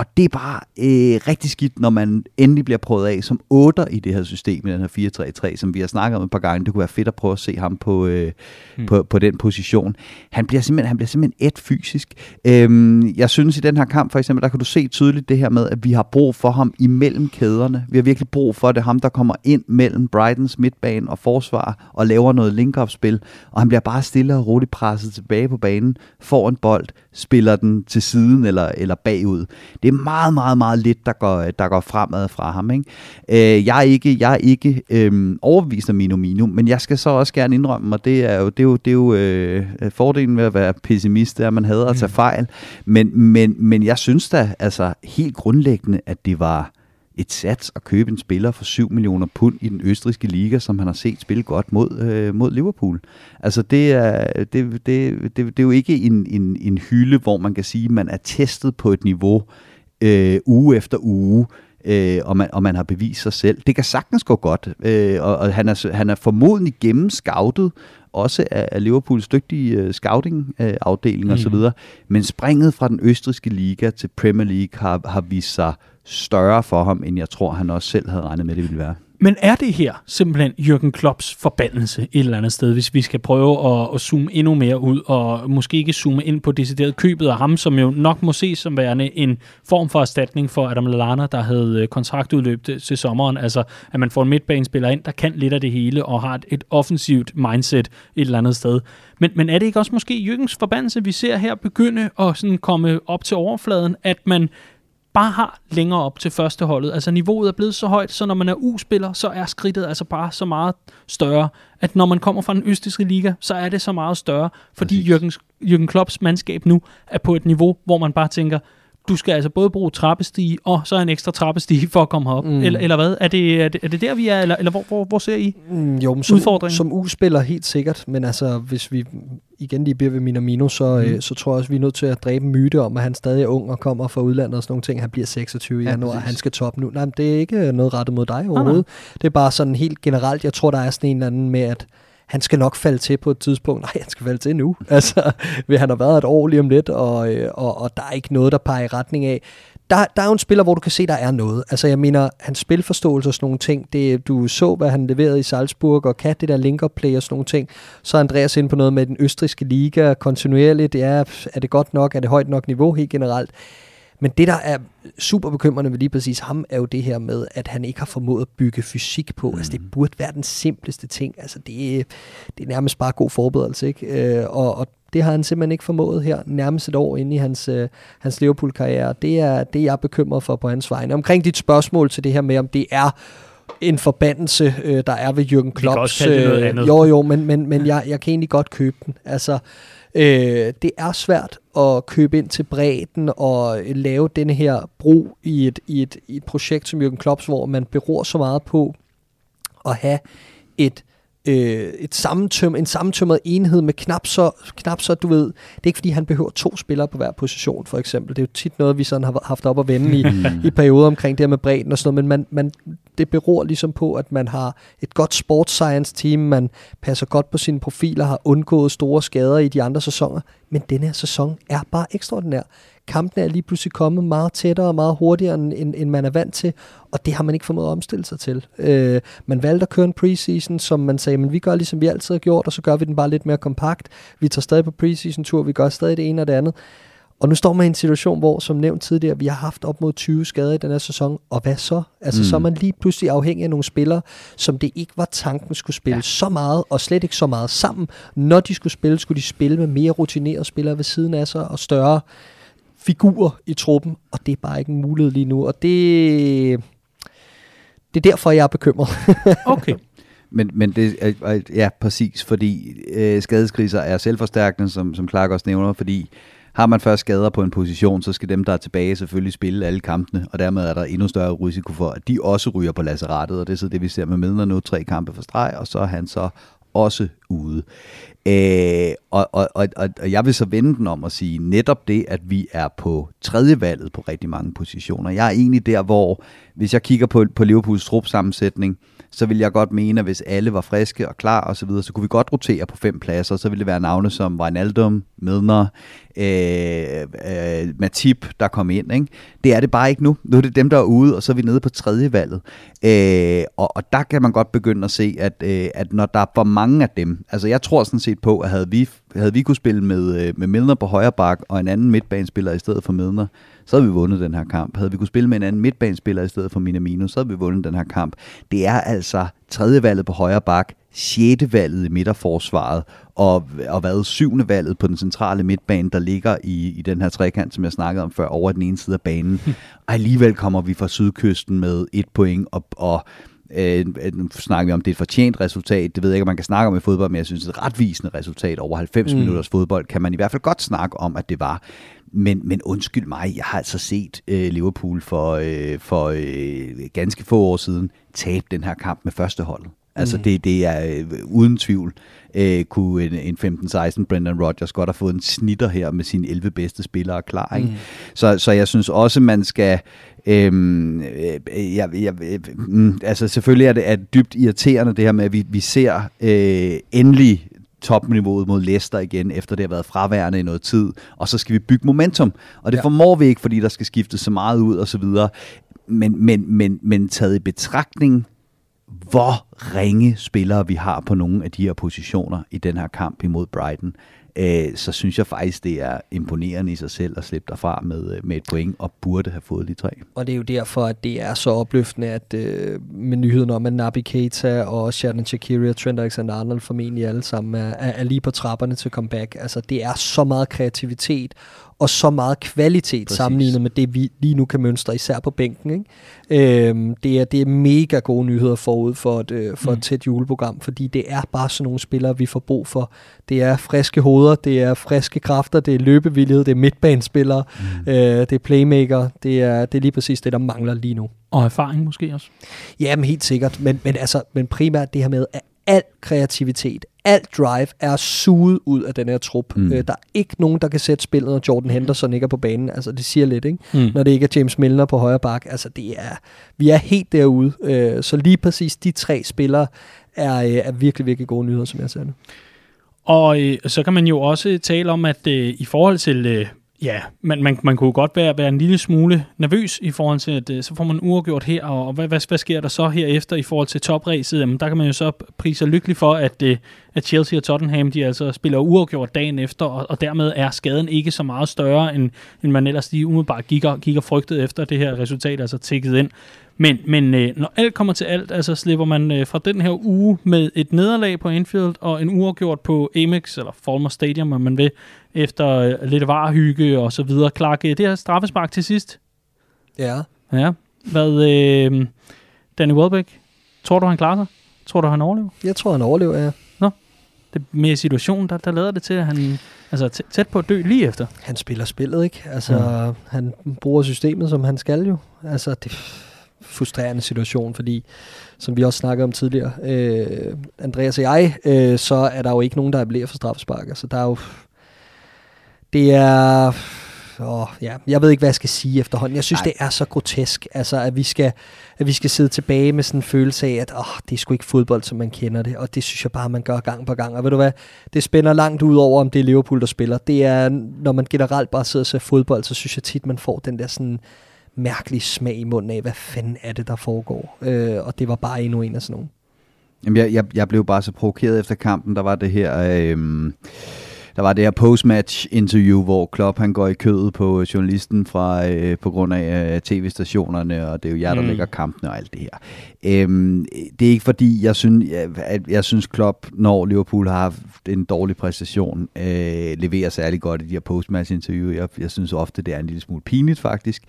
Og det er bare øh, rigtig skidt, når man endelig bliver prøvet af som 8 i det her system, i den her 4-3-3, som vi har snakket om et par gange. Det kunne være fedt at prøve at se ham på, øh, hmm. på, på den position. Han bliver simpelthen, han bliver simpelthen et fysisk. Øhm, jeg synes i den her kamp for eksempel, der kan du se tydeligt det her med, at vi har brug for ham imellem kæderne. Vi har virkelig brug for det. Ham, der kommer ind mellem Brightons midtbane og forsvar og laver noget link-up-spil. Og han bliver bare stille og roligt presset tilbage på banen, får en bold, spiller den til siden eller, eller bagud. Det er meget, meget, meget lidt, der går, der går fremad fra ham. Ikke? Øh, jeg er ikke, jeg er ikke øh, overbevist af Mino Mino, men jeg skal så også gerne indrømme, og det er jo, det er jo, det er jo øh, fordelen ved at være pessimist, det er, at man havde at tage mm. fejl. Men, men, men jeg synes da altså helt grundlæggende, at det var et sats at købe en spiller for 7 millioner pund i den østriske liga, som han har set spille godt mod, øh, mod Liverpool. Altså det er, det, det, det, det er jo ikke en, en, en hylde, hvor man kan sige, at man er testet på et niveau øh, uge efter uge, øh, og, man, og man har bevist sig selv. Det kan sagtens gå godt, øh, og, og han, er, han er formodentlig gennemscoutet, også af, af Liverpools dygtige uh, scouting-afdeling uh, mm. osv., men springet fra den østriske liga til Premier League har, har vist sig større for ham, end jeg tror, han også selv havde regnet med, det ville være. Men er det her simpelthen Jürgen Klopps forbandelse et eller andet sted, hvis vi skal prøve at, at zoome endnu mere ud, og måske ikke zoome ind på decideret købet af ham, som jo nok må ses som værende en form for erstatning for Adam Lallana, der havde øh, kontraktudløb til sommeren. Altså, at man får en midtbanespiller ind, der kan lidt af det hele, og har et, et offensivt mindset et eller andet sted. Men, men er det ikke også måske Jürgens forbandelse, vi ser her begynde at sådan komme op til overfladen, at man bare har længere op til førsteholdet. Altså niveauet er blevet så højt, så når man er U-spiller, så er skridtet altså bare så meget større, at når man kommer fra den østiske liga, så er det så meget større, fordi Jürgen, Jürgen Klopps mandskab nu er på et niveau, hvor man bare tænker, du skal altså både bruge trappestige og så en ekstra trappestige for at komme herop. Mm. Eller, eller hvad? Er det, er, det, er det der, vi er? Eller, eller hvor, hvor, hvor ser I mm, jo, men som, udfordringen? Som U-spiller helt sikkert, men altså hvis vi igen lige bliver ved Minamino, så, mm. øh, så tror jeg også, vi er nødt til at dræbe myte om, at han stadig er ung og kommer fra udlandet og sådan nogle ting. Han bliver 26 i ja, januar, han skal top nu. Nej, men det er ikke noget rettet mod dig overhovedet. Ah, det er bare sådan helt generelt, jeg tror, der er sådan en eller anden med, at han skal nok falde til på et tidspunkt. Nej, han skal falde til nu. Altså, han har været et år lige om lidt, og, øh, og, og der er ikke noget, der peger i retning af. Der, der er jo en spiller, hvor du kan se, der er noget. Altså, jeg mener, hans spilforståelse og sådan nogle ting, det, du så, hvad han leverede i Salzburg, og kan det der link play og sådan nogle ting. Så er Andreas inde på noget med den østriske liga kontinuerligt. Det er, er det godt nok? Er det højt nok niveau helt generelt? Men det, der er super bekymrende ved lige præcis ham, er jo det her med, at han ikke har formået at bygge fysik på. Mm. Altså, det mm. burde være den simpleste ting. Altså, det, er, det er nærmest bare god forberedelse, ikke? Øh, og, og det har han simpelthen ikke formået her, nærmest et år inde i hans, øh, hans Liverpool-karriere. Det er det, jeg er bekymret for på hans vegne. Omkring dit spørgsmål til det her med, om det er en forbandelse, øh, der er ved Jürgen Klopps. Vi kan også kalde det noget øh, andet. Jo, jo, men, men, men jeg, jeg kan egentlig godt købe den. Altså, Øh, det er svært at købe ind til bredden og lave denne her bro i et, i et, i et projekt som Jürgen Klopps, hvor man beror så meget på at have et øh, et sammentøm, en sammentømret enhed med knap så, knap så, du ved, det er ikke fordi, han behøver to spillere på hver position, for eksempel. Det er jo tit noget, vi sådan har haft op at vende i, i perioder omkring det her med bredden og sådan noget, men man, man, det beror ligesom på, at man har et godt sports science team, man passer godt på sine profiler, har undgået store skader i de andre sæsoner, men denne her sæson er bare ekstraordinær kampene er lige pludselig kommet meget tættere og meget hurtigere, end, end man er vant til, og det har man ikke formået at omstille sig til. Øh, man valgte at køre en preseason, som man sagde, men vi gør ligesom vi altid har gjort, og så gør vi den bare lidt mere kompakt. Vi tager stadig på preseason-tur, vi gør stadig det ene og det andet. Og nu står man i en situation, hvor, som nævnt tidligere, vi har haft op mod 20 skader i den her sæson, og hvad så? Altså, mm. så er man lige pludselig afhængig af nogle spillere, som det ikke var tanken skulle spille ja. så meget, og slet ikke så meget sammen. Når de skulle spille, skulle de spille med mere rutinerede spillere ved siden af sig, og større figurer i truppen, og det er bare ikke en mulighed lige nu, og det, det er derfor, jeg er bekymret. okay. Men, men det er, ja, præcis, fordi øh, skadeskriser er selvforstærkende, som, som Clark også nævner, fordi har man først skader på en position, så skal dem, der er tilbage, selvfølgelig spille alle kampene, og dermed er der endnu større risiko for, at de også ryger på lasserettet, og det er så det, vi ser med Midler nu, tre kampe for streg, og så er han så også ude. Øh, og, og, og, og jeg vil så vende den om og sige netop det, at vi er på tredje valget på rigtig mange positioner. Jeg er egentlig der, hvor hvis jeg kigger på, på Liverpools trupsammensætning, så vil jeg godt mene, at hvis alle var friske og klar og så videre, så kunne vi godt rotere på fem pladser. Så ville det være navne som Wijnaldum, Midner, øh, øh, Matip, der kom ind. Ikke? Det er det bare ikke nu. Nu er det dem, der er ude, og så er vi nede på tredje valget. Øh, og, og der kan man godt begynde at se, at, øh, at når der er for mange af dem, altså jeg tror sådan set på, at havde vi, havde vi kunne spille med, øh, med Milner på højre bak og en anden midtbanespiller i stedet for Milner, så havde vi vundet den her kamp. Havde vi kunne spille med en anden midtbanespiller i stedet for Minamino, så havde vi vundet den her kamp. Det er altså tredje valget på højre bak, sjette valget i midterforsvaret, og, og hvad syvende valget på den centrale midtbane, der ligger i, i den her trekant, som jeg snakkede om før, over den ene side af banen. Og alligevel kommer vi fra sydkysten med et point, og, og Øh, nu snakker vi om, det er et fortjent resultat. Det ved jeg ikke, om man kan snakke om i fodbold, men jeg synes, det er et retvisende resultat over 90 mm. minutters fodbold, kan man i hvert fald godt snakke om, at det var. Men, men undskyld mig, jeg har altså set øh, Liverpool for, øh, for øh, ganske få år siden tabe den her kamp med første hold. Altså mm. det, det er øh, uden tvivl, øh, kunne en, en 15-16 Brendan Rodgers godt have fået en snitter her med sine 11 bedste spillere klar. Ikke? Mm. Så, så jeg synes også, man skal... Øhm, øh, jeg, jeg, øh, mm, altså selvfølgelig er det, er dybt irriterende det her med, at vi, vi ser øh, endelig topniveauet mod Leicester igen, efter det har været fraværende i noget tid, og så skal vi bygge momentum. Og det ja. formår vi ikke, fordi der skal skiftes så meget ud og så videre. Men, men, men, men taget i betragtning, hvor ringe spillere vi har på nogle af de her positioner i den her kamp imod Brighton, øh, så synes jeg faktisk, det er imponerende i sig selv at slippe derfra med, øh, med et point, og burde have fået de tre. Og det er jo derfor, at det er så opløftende, at øh, med nyheden om, at Nabi Keita og Shannon Shaqiri og Trent Alexander-Arnold formentlig alle sammen er, er, er lige på trapperne til comeback. Altså, det er så meget kreativitet og så meget kvalitet Præcis. sammenlignet med det, vi lige nu kan mønstre, især på bænken. Ikke? Øhm, det, er, det er mega gode nyheder forud for et, øh, for mm. et tæt juleprogram, fordi det er bare sådan nogle spillere, vi får brug for. Det er friske hoveder, det er friske kræfter, det er løbevillighed, det er midtbanespillere, mm. øh, det er playmaker, det er, det er lige præcis det, der mangler lige nu. Og erfaring måske også? Ja, men helt sikkert. Men, men, altså, men primært det her med, at al kreativitet, alt drive er suget ud af den her trup. Mm. Øh, der er ikke nogen, der kan sætte spillet, når Jordan Henderson ikke er på banen. Altså, det siger lidt, ikke? Mm. Når det ikke er James Milner på højre bak. Altså, det er, vi er helt derude. Øh, så lige præcis de tre spillere er, øh, er virkelig, virkelig gode nyheder, som jeg ser det. Og øh, så kan man jo også tale om, at øh, i forhold til øh, Ja, man, man, man kunne godt være, være en lille smule nervøs i forhold til, at øh, så får man uafgjort her, og hvad, hvad, hvad sker der så herefter i forhold til topræset? Jamen, der kan man jo så prise lykkelig for, at, det, at Chelsea og Tottenham, de altså spiller uafgjort dagen efter, og, og dermed er skaden ikke så meget større, end, end man ellers lige umiddelbart gik og, gik og frygtede efter det her resultat, altså tækket ind. Men, men øh, når alt kommer til alt, altså slipper man øh, fra den her uge med et nederlag på Anfield og en uafgjort på Amex, eller Falmer Stadium, om man vil, efter øh, lidt varehygge og så videre. Clark, det her straffespark til sidst. Ja. Ja. Hvad, øh, Danny Welbeck, tror du, han klarer sig? Tror du, han overlever? Jeg tror, han overlever, ja. Det med situationen, der, der lader det til, at han altså tæt på at dø lige efter. Han spiller spillet, ikke? Altså, ja. han bruger systemet, som han skal jo. Altså, det frustrerende situation, fordi som vi også snakkede om tidligere, øh, Andreas og jeg, øh, så er der jo ikke nogen, der bliver for straffespark. Altså, der er jo... Det er... Åh, ja, jeg ved ikke, hvad jeg skal sige efterhånden. Jeg synes, Nej. det er så grotesk, altså, at, vi skal, at vi skal sidde tilbage med sådan en følelse af, at åh, det er sgu ikke fodbold, som man kender det. Og det synes jeg bare, man gør gang på gang. Og ved du hvad, det spænder langt ud over, om det er Liverpool, der spiller. Det er, når man generelt bare sidder og ser fodbold, så synes jeg tit, man får den der sådan mærkelig smag i munden af, hvad fanden er det, der foregår. Øh, og det var bare endnu en af sådan nogle. Jamen, jeg, jeg, jeg blev bare så provokeret efter kampen. Der var det her... Øh, der var det her postmatch interview, hvor Klopp han går i kødet på journalisten fra øh, på grund af øh, tv-stationerne, og det er jo jer, der mm. lægger kampene og alt det her. Øhm, det er ikke fordi, jeg synes, at jeg synes Klopp, når Liverpool har haft en dårlig præstation, øh, leverer særlig godt i de her postmatch interview. Jeg, jeg synes ofte, det er en lille smule pinligt faktisk.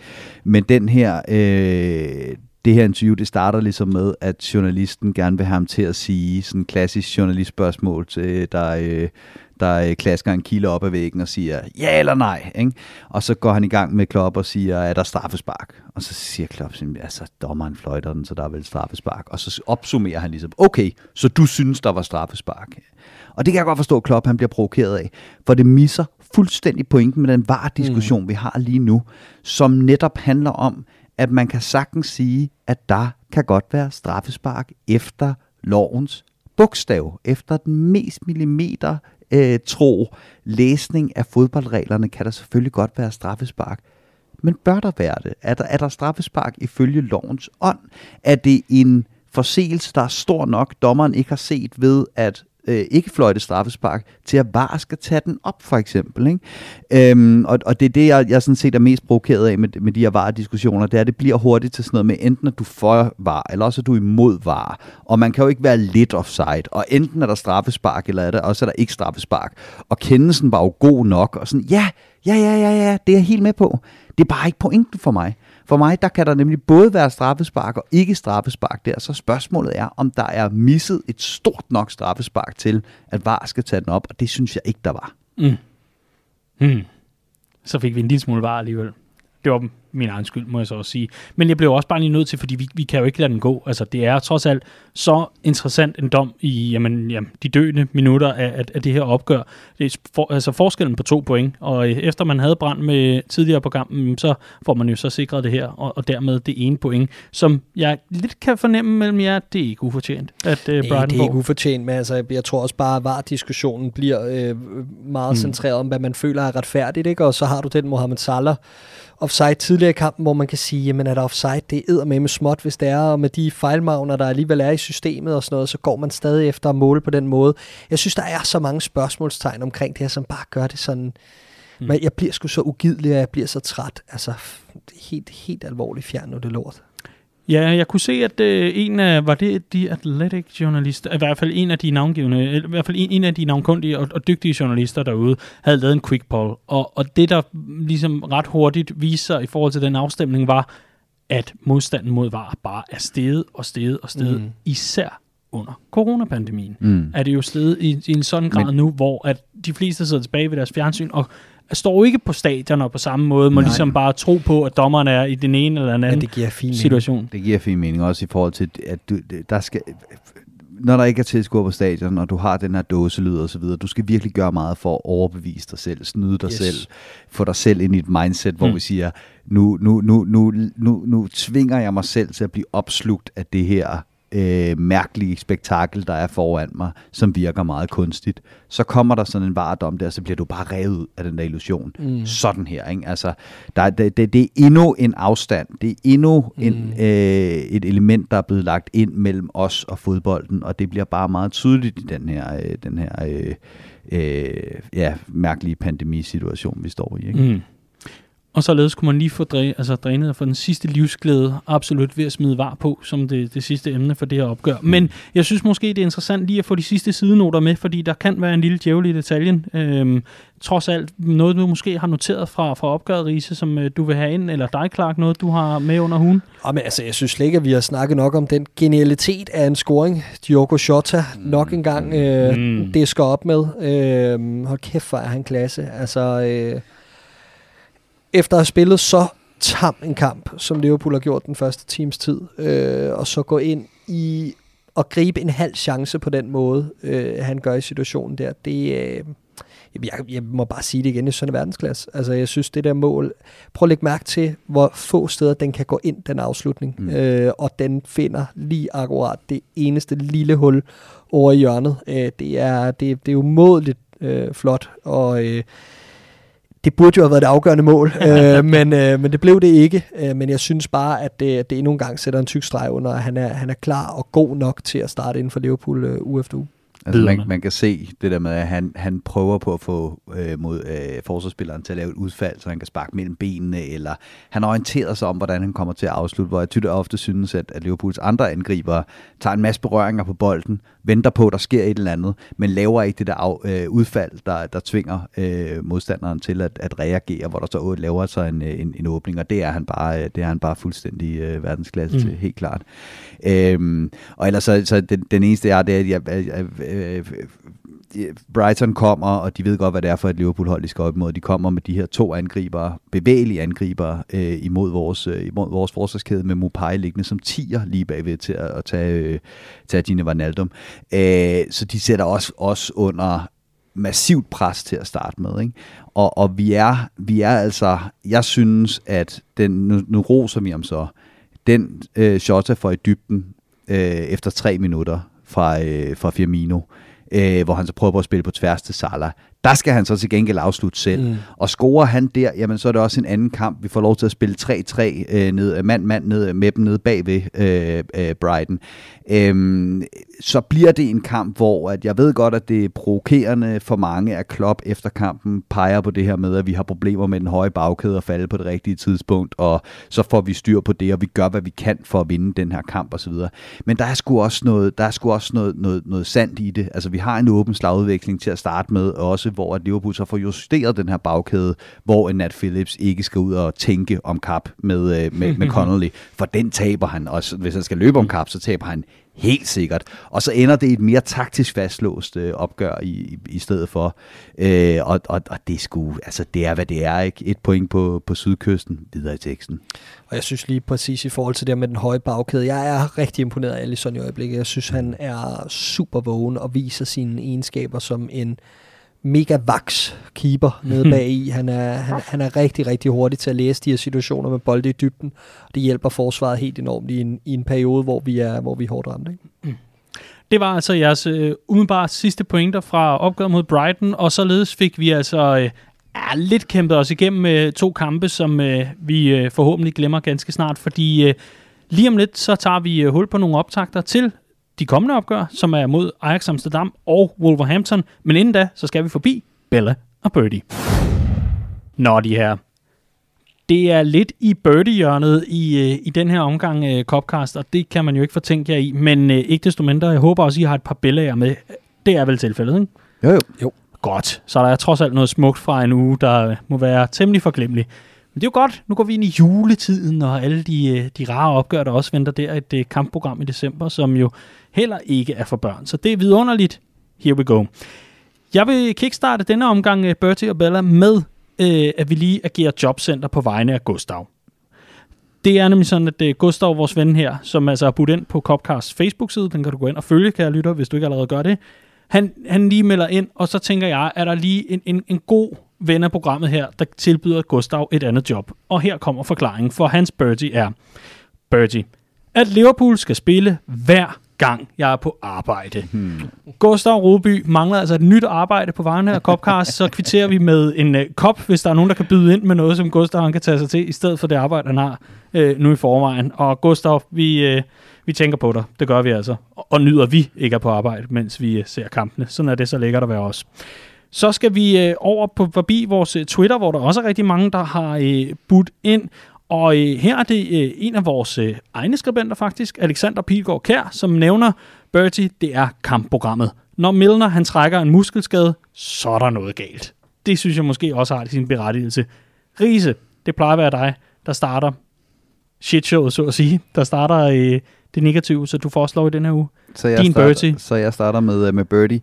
Men den her, øh, det her interview, det starter ligesom med, at journalisten gerne vil have ham til at sige sådan en klassisk journalistspørgsmål, til, der, øh, der øh, klasker en kilde op ad væggen og siger, ja eller nej. Ikke? Og så går han i gang med Klopp og siger, er der straffespark? Og så siger Klopp, altså dommeren fløjter den, så der er vel straffespark. Og så opsummerer han ligesom, okay, så du synes, der var straffespark. Og det kan jeg godt forstå, at Klopp han bliver provokeret af, for det misser fuldstændig pointen med den var-diskussion, mm. vi har lige nu, som netop handler om, at man kan sagtens sige, at der kan godt være straffespark efter lovens bogstav, efter den mest millimeter øh, tro læsning af fodboldreglerne, kan der selvfølgelig godt være straffespark. Men bør der være det? Er der, er der straffespark ifølge lovens ånd? Er det en forseelse, der er stor nok, dommeren ikke har set ved, at øh, ikke fløjte straffespark, til at VAR skal tage den op, for eksempel. Ikke? Øhm, og, og det er det, jeg, jeg sådan set er mest provokeret af med, med de her VAR-diskussioner, det er, at det bliver hurtigt til sådan noget med, enten at du for VAR, eller også at du imod VAR. Og man kan jo ikke være lidt offside, og enten er der straffespark, eller er der, også er der ikke straffespark. Og kendelsen var jo god nok, og sådan, ja, ja, ja, ja, ja, det er jeg helt med på. Det er bare ikke pointen for mig. For mig, der kan der nemlig både være straffespark og ikke straffespark der. Så spørgsmålet er, om der er misset et stort nok straffespark til, at VAR skal tage den op, og det synes jeg ikke, der var. Mm. Hmm. Så fik vi en lille smule VAR alligevel. Det var min egen skyld, må jeg så også sige. Men jeg blev også bare lige nødt til, fordi vi, vi kan jo ikke lade den gå. Altså, det er trods alt så interessant en dom i jamen, jamen, de døende minutter af, af, af det her opgør. Det er for, altså forskellen på to point, og øh, efter man havde brændt med tidligere på kampen, så får man jo så sikret det her, og, og dermed det ene point, som jeg lidt kan fornemme mellem jer, det er ikke ufortjent, at uh, Nej, det er ikke ufortjent, men altså, jeg tror også bare, at VAR-diskussionen bliver øh, meget mm. centreret om, hvad man føler er retfærdigt, ikke? og så har du den Mohamed Salah, offside tidligere i kampen, hvor man kan sige, jamen er der offside, det er med med småt, hvis det er, og med de fejlmagner, der alligevel er i systemet og sådan noget, så går man stadig efter at måle på den måde. Jeg synes, der er så mange spørgsmålstegn omkring det her, som bare gør det sådan, mm. men jeg bliver sgu så ugidelig, og jeg bliver så træt. Altså, helt, helt alvorligt fjern nu det lort. Ja, jeg kunne se, at øh, en af, var det de Athletic journalister, i hvert fald en af de navngivende, i hvert fald en, en af de navnkundige og, og dygtige journalister derude, havde lavet en quick poll. Og, og det, der ligesom ret hurtigt viser i forhold til den afstemning, var, at modstanden mod VAR bare er steget og steget og steget, mm. især under coronapandemien. Mm. Er det jo steget i, i en sådan grad Men, nu, hvor at de fleste sidder tilbage ved deres fjernsyn og står jo ikke på stadion og på samme måde, må Nej. ligesom bare tro på, at dommeren er i den ene eller den anden ja, det giver fin situation. Mening. Det giver fin mening, også i forhold til, at du, der skal, når der ikke er tilskuer på stadion, og du har den her dåselyd og så videre, du skal virkelig gøre meget for at overbevise dig selv, snyde dig yes. selv, få dig selv ind i et mindset, hvor mm. vi siger, nu, nu, nu, nu, nu, nu tvinger jeg mig selv til at blive opslugt af det her øh, mærkelige spektakel, der er foran mig, som virker meget kunstigt. Så kommer der sådan en varedom der, så bliver du bare revet ud af den der illusion. Mm. Sådan her, ikke? Altså, der, det, det, det er endnu en afstand. Det er endnu mm. en, øh, et element, der er blevet lagt ind mellem os og fodbolden, og det bliver bare meget tydeligt i den her, øh, den her øh, øh, ja, mærkelige pandemisituation, vi står i. Ikke? Mm. Og således kunne man lige få dræ, altså drænet og få den sidste livsglæde absolut ved at smide var på, som det, det sidste emne for det her opgør. Mm. Men jeg synes måske, det er interessant lige at få de sidste sidenoter med, fordi der kan være en lille djævel i detaljen. Øhm, trods alt noget, du måske har noteret fra, fra opgøret, Riese, som øh, du vil have ind, eller dig, Clark, noget, du har med under hun? Jamen, altså, jeg synes slet ikke, at vi har snakket nok om den genialitet af en scoring. Diogo Jota nok en gang øh, mm. det skal op med. Øh, hold kæft, hvor er han klasse. Altså... Øh, efter at have spillet så tam en kamp, som Liverpool har gjort den første times tid, øh, og så gå ind i og gribe en halv chance på den måde, øh, han gør i situationen der, det, øh, jeg, jeg må bare sige det igen, det er sådan en verdensklasse. Altså, jeg synes, det der mål... Prøv at lægge mærke til, hvor få steder den kan gå ind, den afslutning. Mm. Øh, og den finder lige akkurat det eneste lille hul over i hjørnet. Øh, det, er, det, det er umådeligt øh, flot, og... Øh, det burde jo have været det afgørende mål, øh, men, øh, men det blev det ikke. Øh, men jeg synes bare, at det, det endnu en gang sætter en tyk streg under, at han er, han er klar og god nok til at starte inden for Liverpool øh, uge efter uge. Altså man, man kan se det der med, at han, han prøver på at få øh, mod øh, forsvarsspilleren til at lave et udfald, så han kan sparke mellem benene, eller han orienterer sig om, hvordan han kommer til at afslutte, hvor jeg tydeligt ofte synes, at, at Liverpools andre angriber tager en masse berøringer på bolden, venter på, at der sker et eller andet, men laver ikke det der af, øh, udfald, der, der tvinger øh, modstanderen til at, at reagere, hvor der så laver sig en, øh, en, en åbning, og det er han bare, øh, det er han bare fuldstændig øh, verdensklasse mm. til, helt klart. Øhm, og ellers så, så den, den eneste jeg er, det er, at jeg, jeg, jeg, øh, Brighton kommer, og de ved godt, hvad det er for et Liverpool-hold, de skal op imod. De kommer med de her to angribere, bevægelige angribere, øh, imod, vores, øh, imod vores forsvarskæde med Mopai liggende som tiger lige bagved til at, at tage, øh, tage Dine Wijnaldum. Øh, så de sætter også, også under massivt pres til at starte med. Ikke? Og, og vi, er, vi er altså, jeg synes, at den, nu, nu roser vi om så, den øh, shot for i dybden øh, efter tre minutter fra, øh, fra Firmino, øh, hvor han så prøver på at spille på tværs til Salah. Der skal han så til gengæld afslutte selv. Mm. Og scorer han der, jamen så er det også en anden kamp. Vi får lov til at spille 3-3 øh, ned, mand-mand ned, med dem nede bagved øh, øh, Brighton. Øhm, så bliver det en kamp, hvor at jeg ved godt, at det er provokerende for mange af Klopp efter kampen peger på det her med, at vi har problemer med den høje bagkæde og falde på det rigtige tidspunkt, og så får vi styr på det, og vi gør, hvad vi kan for at vinde den her kamp osv. Men der er sgu også noget, der er sgu også noget, noget, noget sandt i det. Altså vi har en åben slagudvikling til at starte med, også hvor at Liverpool så får justeret den her bagkæde, hvor en Nat Phillips ikke skal ud og tænke om kap med, øh, med, med Connolly, for den taber han, og hvis han skal løbe om kap, så taber han helt sikkert. Og så ender det i et mere taktisk fastlåst øh, opgør i, i, i stedet for. Øh, og, og, og det sgu, altså det er, hvad det er, ikke? Et point på, på sydkysten, videre i teksten. Og jeg synes lige præcis i forhold til det med den høje bagkæde, jeg er rigtig imponeret af Alisson i øjeblikket. Jeg synes, han er super vågen og viser sine egenskaber som en mega vaks keeper nede bag i. Han er, han, han er rigtig, rigtig hurtig til at læse de her situationer med bolde i dybden. Det hjælper forsvaret helt enormt i en, i en periode, hvor vi er, hvor vi er hårdt ramt. Ikke? Det var altså jeres øh, umiddelbart sidste pointer fra opgøret mod Brighton, og således fik vi altså øh, er lidt kæmpet os igennem øh, to kampe, som øh, vi øh, forhåbentlig glemmer ganske snart, fordi øh, lige om lidt, så tager vi øh, hul på nogle optagter til de kommende opgør, som er mod Ajax Amsterdam og Wolverhampton, men inden da, så skal vi forbi Bella og Birdie. Nå, de her. Det er lidt i birdie-hjørnet i, øh, i den her omgang øh, Copcast, og det kan man jo ikke fortænke jer i, men øh, ikke desto mindre, jeg håber også, I har et par billeder med. Det er vel tilfældet, ikke? Jo, jo. Godt. Så der er trods alt noget smukt fra en uge, der må være temmelig forglemmelig. Men det er jo godt. Nu går vi ind i juletiden, og alle de, øh, de rare opgør, der også venter der. Et øh, kampprogram i december, som jo heller ikke er for børn. Så det er vidunderligt. Here we go. Jeg vil kickstarte denne omgang øh, Bertie og Bella med, øh, at vi lige agerer jobcenter på vegne af Gustav. Det er nemlig sådan, at øh, Gustav, vores ven her, som altså har budt ind på Copcast Facebook-side, den kan du gå ind og følge, kan lytter, lytte, hvis du ikke allerede gør det, han, han lige melder ind, og så tænker jeg, er der lige en, en, en god ven af programmet her, der tilbyder Gustav et andet job. Og her kommer forklaringen, for hans Bertie er, Bertie, at Liverpool skal spille hver gang jeg er på arbejde. Hmm. Gustav Rodby mangler altså et nyt arbejde på vegne af Copcast, så kvitterer vi med en uh, kop, hvis der er nogen, der kan byde ind med noget, som Gustav han kan tage sig til, i stedet for det arbejde, han har uh, nu i forvejen. Og Gustav, vi, uh, vi tænker på dig. Det gør vi altså. Og, og nyder vi ikke er på arbejde, mens vi uh, ser kampene. Sådan er det så lækkert at være os. Så skal vi øh, over på forbi vores øh, Twitter, hvor der også er rigtig mange, der har øh, budt ind. Og øh, her er det øh, en af vores øh, egne skribenter faktisk, Alexander Pilgaard Kær, som nævner, Bertie, det er kampprogrammet. Når Milner han trækker en muskelskade, så er der noget galt. Det synes jeg måske også har sin berettigelse. Riese, det plejer at være dig, der starter shitshowet, så at sige. Der starter øh, det negative, så du foreslår i den her uge. Så jeg Din starter, Bertie. Så jeg starter med, øh, med Birdie.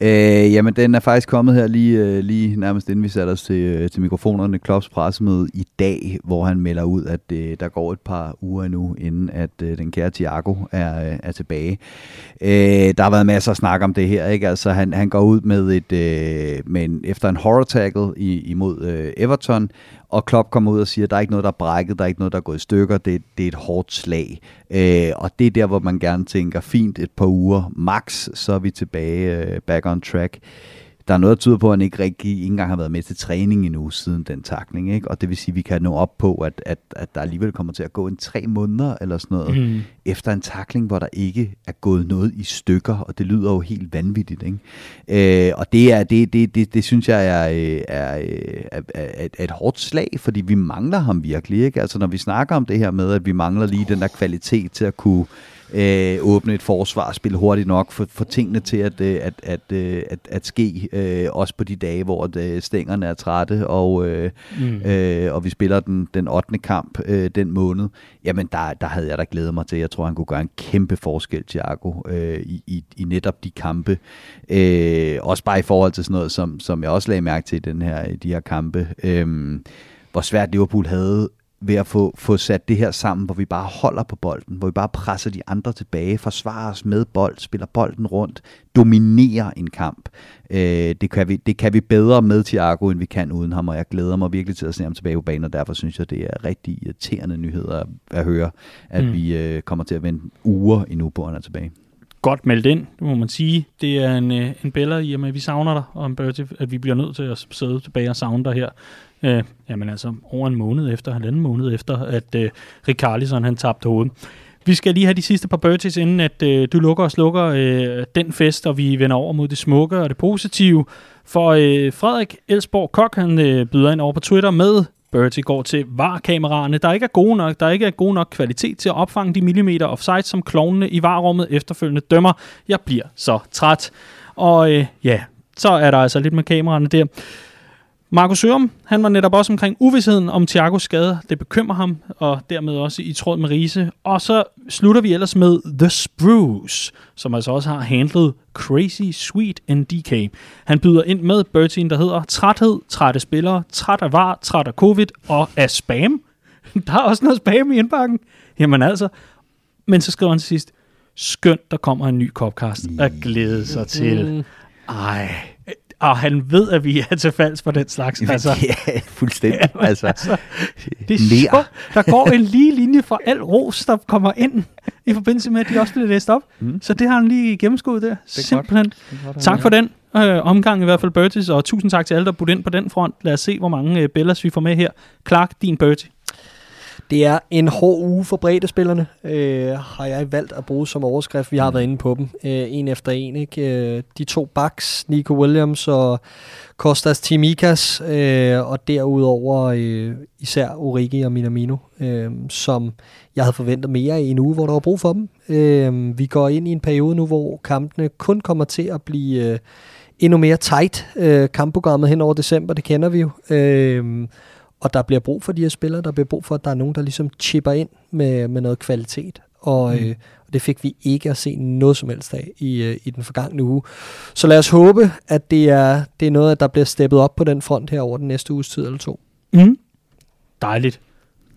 Øh, jamen, den er faktisk kommet her lige, øh, lige nærmest inden vi satte os til, øh, til mikrofonerne. Klopps pressemøde i dag, hvor han melder ud, at øh, der går et par uger endnu, inden at øh, den kære Thiago er, øh, er tilbage. Øh, der har været masser af snak om det her. Ikke? Altså, han, han går ud med et, øh, med en, efter en horror tackle i, imod øh, Everton, og Klopp kommer ud og siger, at der er ikke noget, der er brækket, der er ikke noget, der er gået i stykker, det, det er et hårdt slag. Øh, og det er der, hvor man gerne tænker, fint et par uger max, så er vi tilbage øh, back on track. der er noget, der tyder på, at han ikke rigtig ikke engang har været med til træning endnu siden den takling. Ikke? Og det vil sige, at vi kan nå op på, at, at, at der alligevel kommer til at gå en tre måneder eller sådan noget, mm. efter en takling, hvor der ikke er gået noget i stykker, og det lyder jo helt vanvittigt. Ikke? Øh, og det, er, det, det, det, det synes jeg er, øh, er, øh, er, er, er et hårdt slag, fordi vi mangler ham virkelig. Ikke? Altså når vi snakker om det her med, at vi mangler lige den der kvalitet til at kunne øh, åbne et forsvar, spille hurtigt nok, for, for tingene til at, øh, at, at, øh, at, at ske, øh, også på de dage, hvor øh, stængerne er trætte, og, øh, mm. øh, og vi spiller den, den 8. kamp øh, den måned, jamen der, der havde jeg da glædet mig til. Jeg tror, han kunne gøre en kæmpe forskel, Thiago, øh, i, i, i netop de kampe. Øh, også bare i forhold til sådan noget, som, som jeg også lagde mærke til i den her, i de her kampe. Øh, hvor svært Liverpool havde ved at få, få sat det her sammen, hvor vi bare holder på bolden, hvor vi bare presser de andre tilbage, forsvarer os med bold, spiller bolden rundt, dominerer en kamp. Øh, det, kan vi, det kan vi bedre med Thiago, end vi kan uden ham, og jeg glæder mig virkelig til at se ham tilbage på banen, og derfor synes jeg, det er rigtig irriterende nyheder at høre, at mm. vi øh, kommer til at vente uger endnu på, at han er tilbage godt meldt ind, må man sige. Det er en, øh, en bæller i og med, at vi savner dig, og en Bertie, at vi bliver nødt til at sidde tilbage og savne dig her Øh, jamen altså over en måned efter, halvanden måned efter, at øh, Rikarlison han tabte hovedet. Vi skal lige have de sidste par birdies, inden at øh, du lukker og slukker øh, den fest, og vi vender over mod det smukke og det positive. For øh, Frederik Elsborg Kok, han øh, byder ind over på Twitter med Birdie går til VAR-kameraerne, der ikke er gode nok, der ikke er god nok kvalitet til at opfange de millimeter offside, som klovnene i VAR-rummet efterfølgende dømmer. Jeg bliver så træt. Og øh, ja, så er der altså lidt med kameraerne der. Markus Sørum, han var netop også omkring uvidsheden om Thiagos skade. Det bekymrer ham, og dermed også i tråd med Riese. Og så slutter vi ellers med The Spruce, som altså også har handlet Crazy Sweet NDK. Han byder ind med Bertien, der hedder Træthed, trætte spillere, træt af var, træt af covid og af spam. Der er også noget spam i indbakken. Jamen altså. Men så skriver han til sidst, skønt, der kommer en ny Copcast at glæde sig til. Mm. Ej, og han ved, at vi er til falds for den slags. Jamen, altså, ja, fuldstændig. Ja, altså, altså, det er sjovt. Der går en lige linje for al ros, der kommer ind i forbindelse med, at de også bliver læst op. Mm. Så det har han lige gennemskuddet der. Simpelthen. Godt. Tak for den øh, omgang i hvert fald, Bertis, og tusind tak til alle, der budt ind på den front. Lad os se, hvor mange øh, Bellas vi får med her. Clark, din Bertie. Det er en hård uge for breddespillerne, øh, har jeg valgt at bruge som overskrift. Vi har mm. været inde på dem, øh, en efter en. Ikke? Øh, de to backs, Nico Williams og Kostas Timikas, øh, og derudover øh, især Origi og Minamino, øh, som jeg havde forventet mere i en uge, hvor der var brug for dem. Øh, vi går ind i en periode nu, hvor kampene kun kommer til at blive øh, endnu mere tight. Øh, kampprogrammet hen over december, det kender vi jo. Øh, og der bliver brug for de her spillere, der bliver brug for, at der er nogen, der ligesom chipper ind med, med noget kvalitet. Og, mm. øh, og det fik vi ikke at se noget som helst af i, øh, i den forgangne uge. Så lad os håbe, at det er, det er noget, der bliver steppet op på den front her over den næste uges tid eller to. Mm. Dejligt.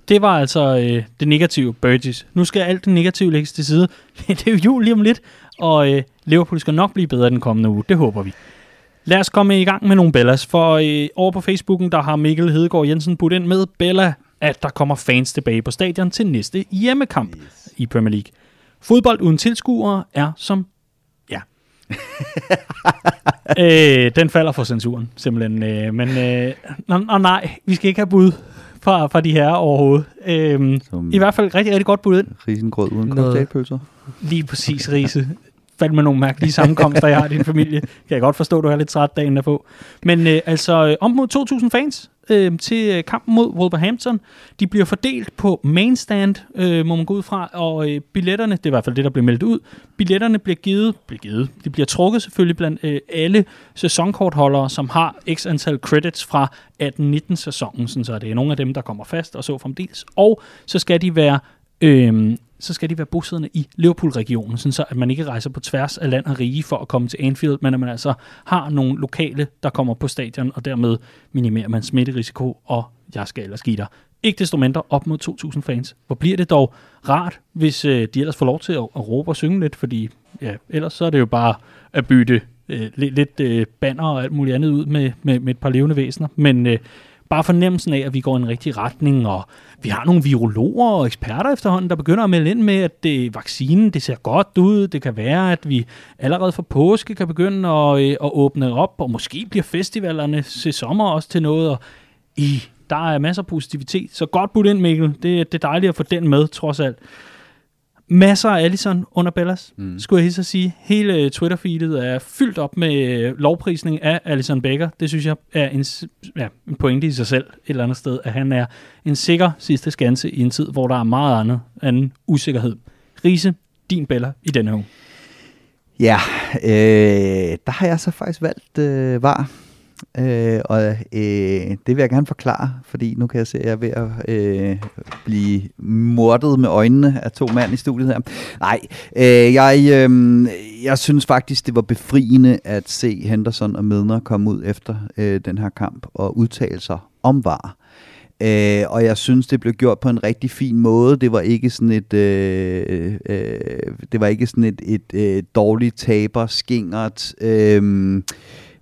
Det var altså øh, det negative Burgess. Nu skal alt det negative lægges til side. det er jo jul lige om lidt, og øh, Liverpool skal nok blive bedre den kommende uge. Det håber vi. Lad os komme i gang med nogle Bellas, for øh, over på Facebooken, der har Mikkel Hedegaard Jensen budt ind med Bella, at der kommer fans tilbage på stadion til næste hjemmekamp yes. i Premier League. Fodbold uden tilskuere er som... Ja. øh, den falder for censuren, simpelthen. Øh, men øh, og nej, vi skal ikke have bud fra, fra de her overhovedet. Øh, I hvert fald rigtig, rigtig godt bud ind. Risengrød uden cocktailpølser. Lige præcis, Rise fandme nogle mærkelige sammenkomster, jeg har i din familie. Kan jeg godt forstå, at du er lidt træt dagen derpå. Men øh, altså, om mod 2.000 fans øh, til øh, kampen mod Wolverhampton. De bliver fordelt på mainstand, øh, må man gå ud fra, og øh, billetterne, det er i hvert fald det, der bliver meldt ud, billetterne bliver givet, bliver givet de bliver trukket selvfølgelig blandt øh, alle sæsonkortholdere, som har x antal credits fra 18-19 sæsonen, så det er nogle af dem, der kommer fast, og så fremdeles. Og så skal de være øh, så skal de være bosiddende i Liverpool-regionen, sådan så at man ikke rejser på tværs af land og rige for at komme til Anfield, men at man altså har nogle lokale, der kommer på stadion, og dermed minimerer man smitterisiko, og jeg skal ellers give dig. Ikke desto mindre op mod 2.000 fans. Hvor bliver det dog rart, hvis øh, de ellers får lov til at, at råbe og synge lidt, fordi ja, ellers så er det jo bare at bytte øh, lidt, lidt øh, banner og alt muligt andet ud med, med, med et par levende væsener. Men øh, bare fornemmelsen af, at vi går i en rigtig retning, og vi har nogle virologer og eksperter efterhånden, der begynder at melde ind med, at det, vaccinen det ser godt ud. Det kan være, at vi allerede fra påske kan begynde at, øh, at åbne op, og måske bliver festivalerne til sommer også til noget, og i, der er masser af positivitet. Så godt budt ind, Mikkel. Det, det er dejligt at få den med, trods alt masser af Allison under Bellas, mm. skulle jeg hilse at sige. Hele Twitter-feedet er fyldt op med øh, lovprisning af Alison Becker. Det synes jeg er en, ja, en pointe i sig selv et eller andet sted, at han er en sikker sidste skanse i en tid, hvor der er meget andet anden usikkerhed. Riese, din Bella i denne uge. Ja, øh, der har jeg så faktisk valgt øh, var. Øh, og øh, det vil jeg gerne forklare, fordi nu kan jeg se, at jeg er ved at øh, blive mordet med øjnene af to mænd i studiet her. Nej, øh, jeg, øh, jeg synes faktisk, det var befriende at se Henderson og Medner komme ud efter øh, den her kamp og udtale sig om var. Øh, og jeg synes, det blev gjort på en rigtig fin måde. Det var ikke sådan et, øh, øh, det var ikke sådan et, et øh, dårligt taber, skingert, øh,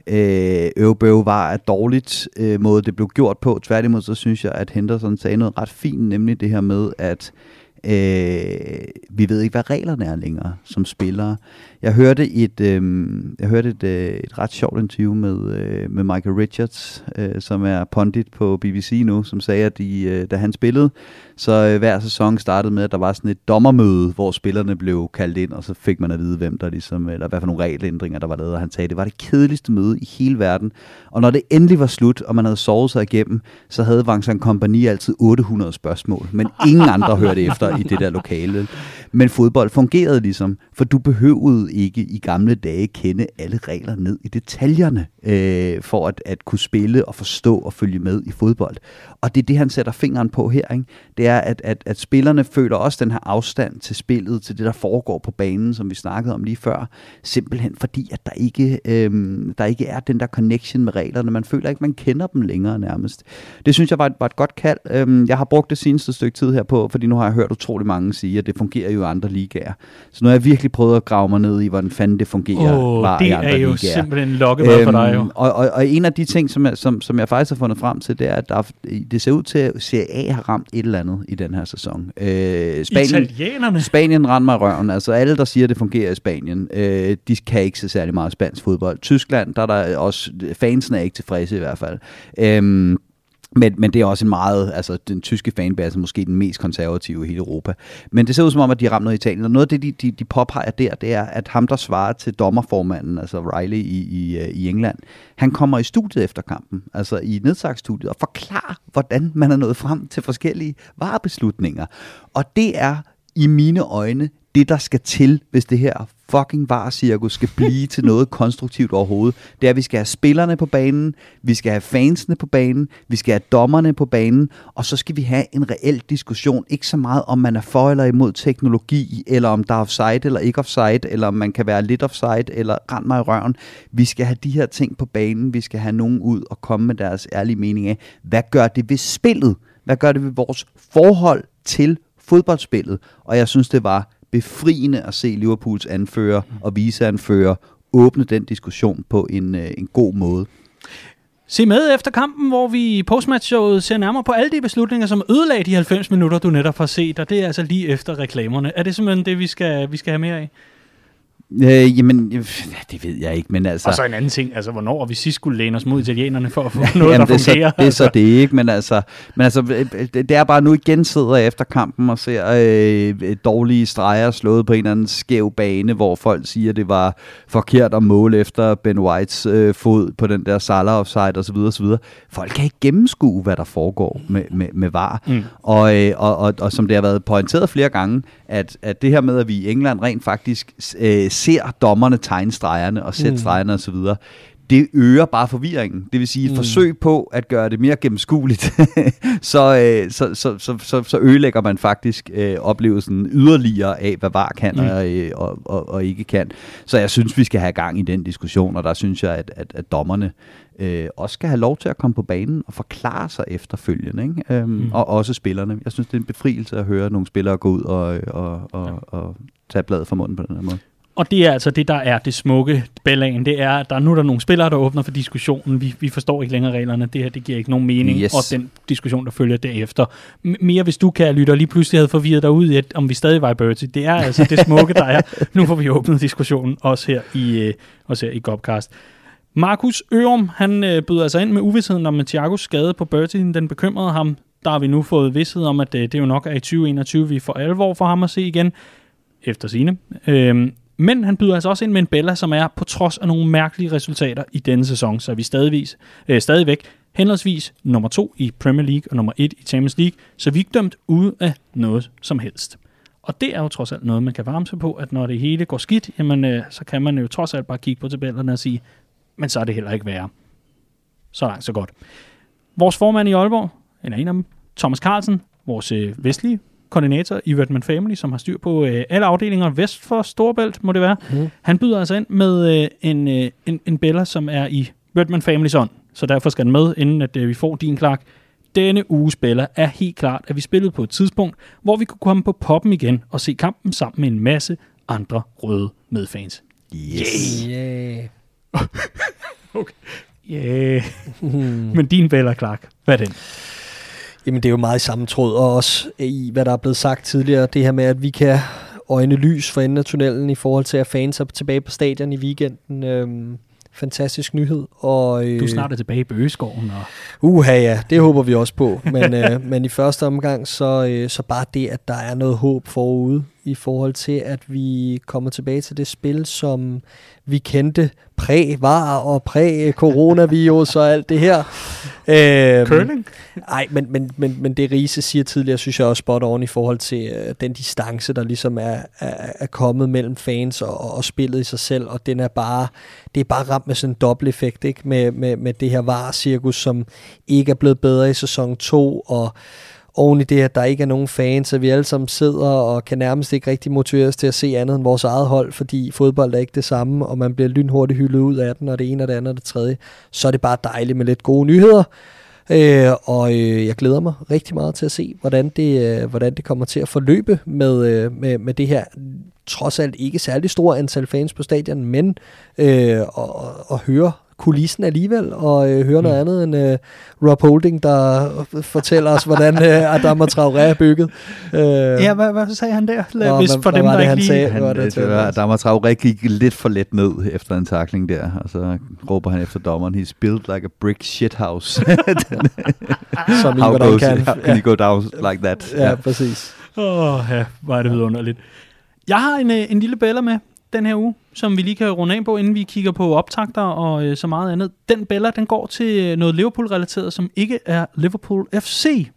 øh, øvebøv var et dårligt øh, måde, det blev gjort på. Tværtimod så synes jeg, at Henderson sagde noget ret fint, nemlig det her med, at øh, vi ved ikke, hvad reglerne er længere som spillere. Jeg hørte et, øh, jeg hørte et, øh, et ret sjovt interview med, øh, med Michael Richards, øh, som er pundit på BBC nu, som sagde, at de, øh, da han spillede, så øh, hver sæson startede med, at der var sådan et dommermøde, hvor spillerne blev kaldt ind, og så fik man at vide, hvem der ligesom, eller hvad for nogle regelændringer, der var lavet, og han sagde, at det var det kedeligste møde i hele verden. Og når det endelig var slut, og man havde sovet sig igennem, så havde Vincent Kompany altid 800 spørgsmål, men ingen andre hørte efter i det der lokale. Men fodbold fungerede ligesom, for du behøvede ikke i gamle dage kende alle regler ned i detaljerne, øh, for at, at kunne spille og forstå og følge med i fodbold. Og det er det, han sætter fingeren på her. Ikke? Det er, at, at, at spillerne føler også den her afstand til spillet, til det, der foregår på banen, som vi snakkede om lige før. Simpelthen fordi, at der ikke, øh, der ikke er den der connection med reglerne. Man føler ikke, man kender dem længere nærmest. Det synes jeg var et, var et godt kald. Øhm, jeg har brugt det seneste stykke tid her på, fordi nu har jeg hørt utrolig mange sige, at det fungerer jo i andre ligaer. Så nu har jeg virkelig prøvet at grave mig ned i, hvordan fanden det fungerer. Oh, var det i andre er jo ligaer. simpelthen lokkemad for dig jo. Øhm, og, og, og en af de ting, som jeg, som, som jeg faktisk har fundet frem til, det er, at der, er- det ser ud til, at Serie A har ramt et eller andet i den her sæson. Øh, Spanien, Italienerne. Spanien render mig røven. Altså alle, der siger, at det fungerer i Spanien, øh, de kan ikke se særlig meget spansk fodbold. Tyskland, der er der også, fansene er ikke tilfredse i hvert fald. Øhm, men, men det er også en meget, altså den tyske fanbase er måske den mest konservative i hele Europa. Men det ser ud som om, at de har ramt noget i Italien. Og noget af det, de, de, de påpeger der, det er, at ham, der svarer til dommerformanden, altså Riley i, i, øh, i England, han kommer i studiet efter kampen, altså i nedsagsstudiet, og forklarer, hvordan man er nået frem til forskellige varebeslutninger. Og det er i mine øjne det, der skal til, hvis det her fucking var-cirkus skal blive til noget konstruktivt overhovedet. Det er, at vi skal have spillerne på banen, vi skal have fansene på banen, vi skal have dommerne på banen, og så skal vi have en reel diskussion. Ikke så meget, om man er for eller imod teknologi, eller om der er offside eller ikke offside, eller om man kan være lidt offside, eller rend mig i røven. Vi skal have de her ting på banen, vi skal have nogen ud og komme med deres ærlige mening af, hvad gør det ved spillet? Hvad gør det ved vores forhold til fodboldspillet? Og jeg synes, det var befriende at se Liverpools anfører og viseanfører åbne den diskussion på en, øh, en god måde. Se med efter kampen, hvor vi i postmatch-showet ser nærmere på alle de beslutninger, som ødelagde de 90 minutter, du netop har set, og det er altså lige efter reklamerne. Er det simpelthen det, vi skal, vi skal have mere af? Øh, jamen, øh, det ved jeg ikke, men altså... Og så en anden ting, altså hvornår vi sidst skulle læne os mod italienerne for at få noget, Jamen, der det, er så, fungerer. det er så det ikke, men altså, men altså øh, det, det er bare nu igen sidder jeg efter kampen og ser øh, dårlige streger slået på en eller anden skæv bane, hvor folk siger, at det var forkert at måle efter Ben Whites øh, fod på den der Salah offside osv. osv. Folk kan ikke gennemskue, hvad der foregår med, med, med VAR. Mm. Og, øh, og, og, og som det har været pointeret flere gange, at, at det her med, at vi i England rent faktisk øh, ser dommerne tegne stregerne og sætte Mm. stregerne osv., det øger bare forvirringen. Det vil sige et Mm. forsøg på at gøre det mere gennemskueligt, så, øh, så, så, så, så, så ødelægger man faktisk øh, oplevelsen yderligere af, hvad VAR kan mm. og, øh, og, og, og ikke kan. Så jeg synes, vi skal have gang i den diskussion, og der synes jeg, at, at, at dommerne øh, også skal have lov til at komme på banen og forklare sig efterfølgende. Ikke? Øhm, Mm. Og også spillerne. Jeg synes, det er en befrielse at høre nogle spillere gå ud og, og, og, og tage bladet fra munden på den her måde. Og det er altså det, der er det smukke Bellagen. Det er, at der nu er der nogle spillere, der åbner for diskussionen. Vi, vi forstår ikke længere reglerne. Det her, det giver ikke nogen mening. Yes. Og den diskussion, der følger derefter. M- mere hvis du, kan lytte, og lige pludselig havde forvirret dig ud i, at, om vi stadig var i Bertie. Det er altså det smukke, der er. Nu får vi åbnet diskussionen, også her i, øh, også her i Gopcast. Markus Ørum, han øh, byder altså ind med uvidsheden om Thiagos skade på Bertin. Den bekymrede ham. Der har vi nu fået vidshed om, at øh, det jo nok er i 2021, vi får alvor for ham at se igen. Efter sine. Øhm, men han byder altså også ind med en Bella, som er på trods af nogle mærkelige resultater i denne sæson, så er vi stadigvis, øh, stadigvæk henholdsvis nummer to i Premier League og nummer et i Champions League, så vi er ikke dømt ude af noget som helst. Og det er jo trods alt noget, man kan varme sig på, at når det hele går skidt, jamen, øh, så kan man jo trods alt bare kigge på tabellerne og sige, men så er det heller ikke værre. Så langt, så godt. Vores formand i Aalborg, eller en af dem, Thomas Carlsen, vores øh, vestlige koordinator i Redman Family, som har styr på øh, alle afdelinger vest for Storebælt, må det være. Mm. Han byder altså ind med øh, en, øh, en, en Bella, som er i Redman Families ånd. Så derfor skal den med, inden at øh, vi får din Clark. Denne uges Bella er helt klart, at vi spillede på et tidspunkt, hvor vi kunne komme på poppen igen og se kampen sammen med en masse andre røde medfans. Yes. Yeah. Yeah. Hmm. Men din Bella, Clark, hvad er den? Jamen det er jo meget i samme tråd, og også i hvad der er blevet sagt tidligere, det her med, at vi kan øjne lys for enden af tunnelen i forhold til, at fans er tilbage på stadion i weekenden. Øhm, fantastisk nyhed. Og, øh, Du er snart er tilbage i Bøgeskoven. Og... Uha ja, det håber vi også på. Men, øh, men i første omgang, så, øh, så bare det, at der er noget håb forude i forhold til, at vi kommer tilbage til det spil, som vi kendte præ-var og præ-coronavirus og alt det her. Øh, Curling? Nej, men, men, men, men det Riese siger tidligere, synes jeg også spot on i forhold til øh, den distance, der ligesom er, er, er kommet mellem fans og, og spillet i sig selv, og den er bare, det er bare ramt med sådan en dobbelt effekt, ikke? Med, med, med det her var-cirkus, som ikke er blevet bedre i sæson 2, og oven i det, at der ikke er nogen fans, så vi alle sammen sidder og kan nærmest ikke rigtig motiveres til at se andet end vores eget hold, fordi fodbold er ikke det samme, og man bliver lynhurtigt hyldet ud af den, og det ene og det andet og det tredje. Så er det bare dejligt med lidt gode nyheder. Øh, og øh, jeg glæder mig rigtig meget til at se, hvordan det, øh, hvordan det kommer til at forløbe med, øh, med, med det her trods alt ikke særlig store antal fans på stadion, men øh, og, og høre kulissen alligevel, og øh, høre noget Mm. andet end øh, Rob Holding, der fortæller os, hvordan øh, Adama Traoré er bygget. Øh, Ja, hvad, hvad sagde han der? Lad, Nå, hvis for dem, var der det, ikke lige... sagde? Han, var det det, til- det var, Adama Traoré gik lidt for let ned efter en takling der, og så råber han efter dommeren, he's built like a brick shithouse. som i, how, hvordan goes, kan, how can you go down like that? ja, præcis. Åh, oh, ja, er det vidunderligt. Jeg har en, øh, en lille bæller med den her uge, som vi lige kan runde af på, inden vi kigger på optakter og øh, så meget andet. Den Bella, den går til øh, noget Liverpool-relateret, som ikke er Liverpool FC.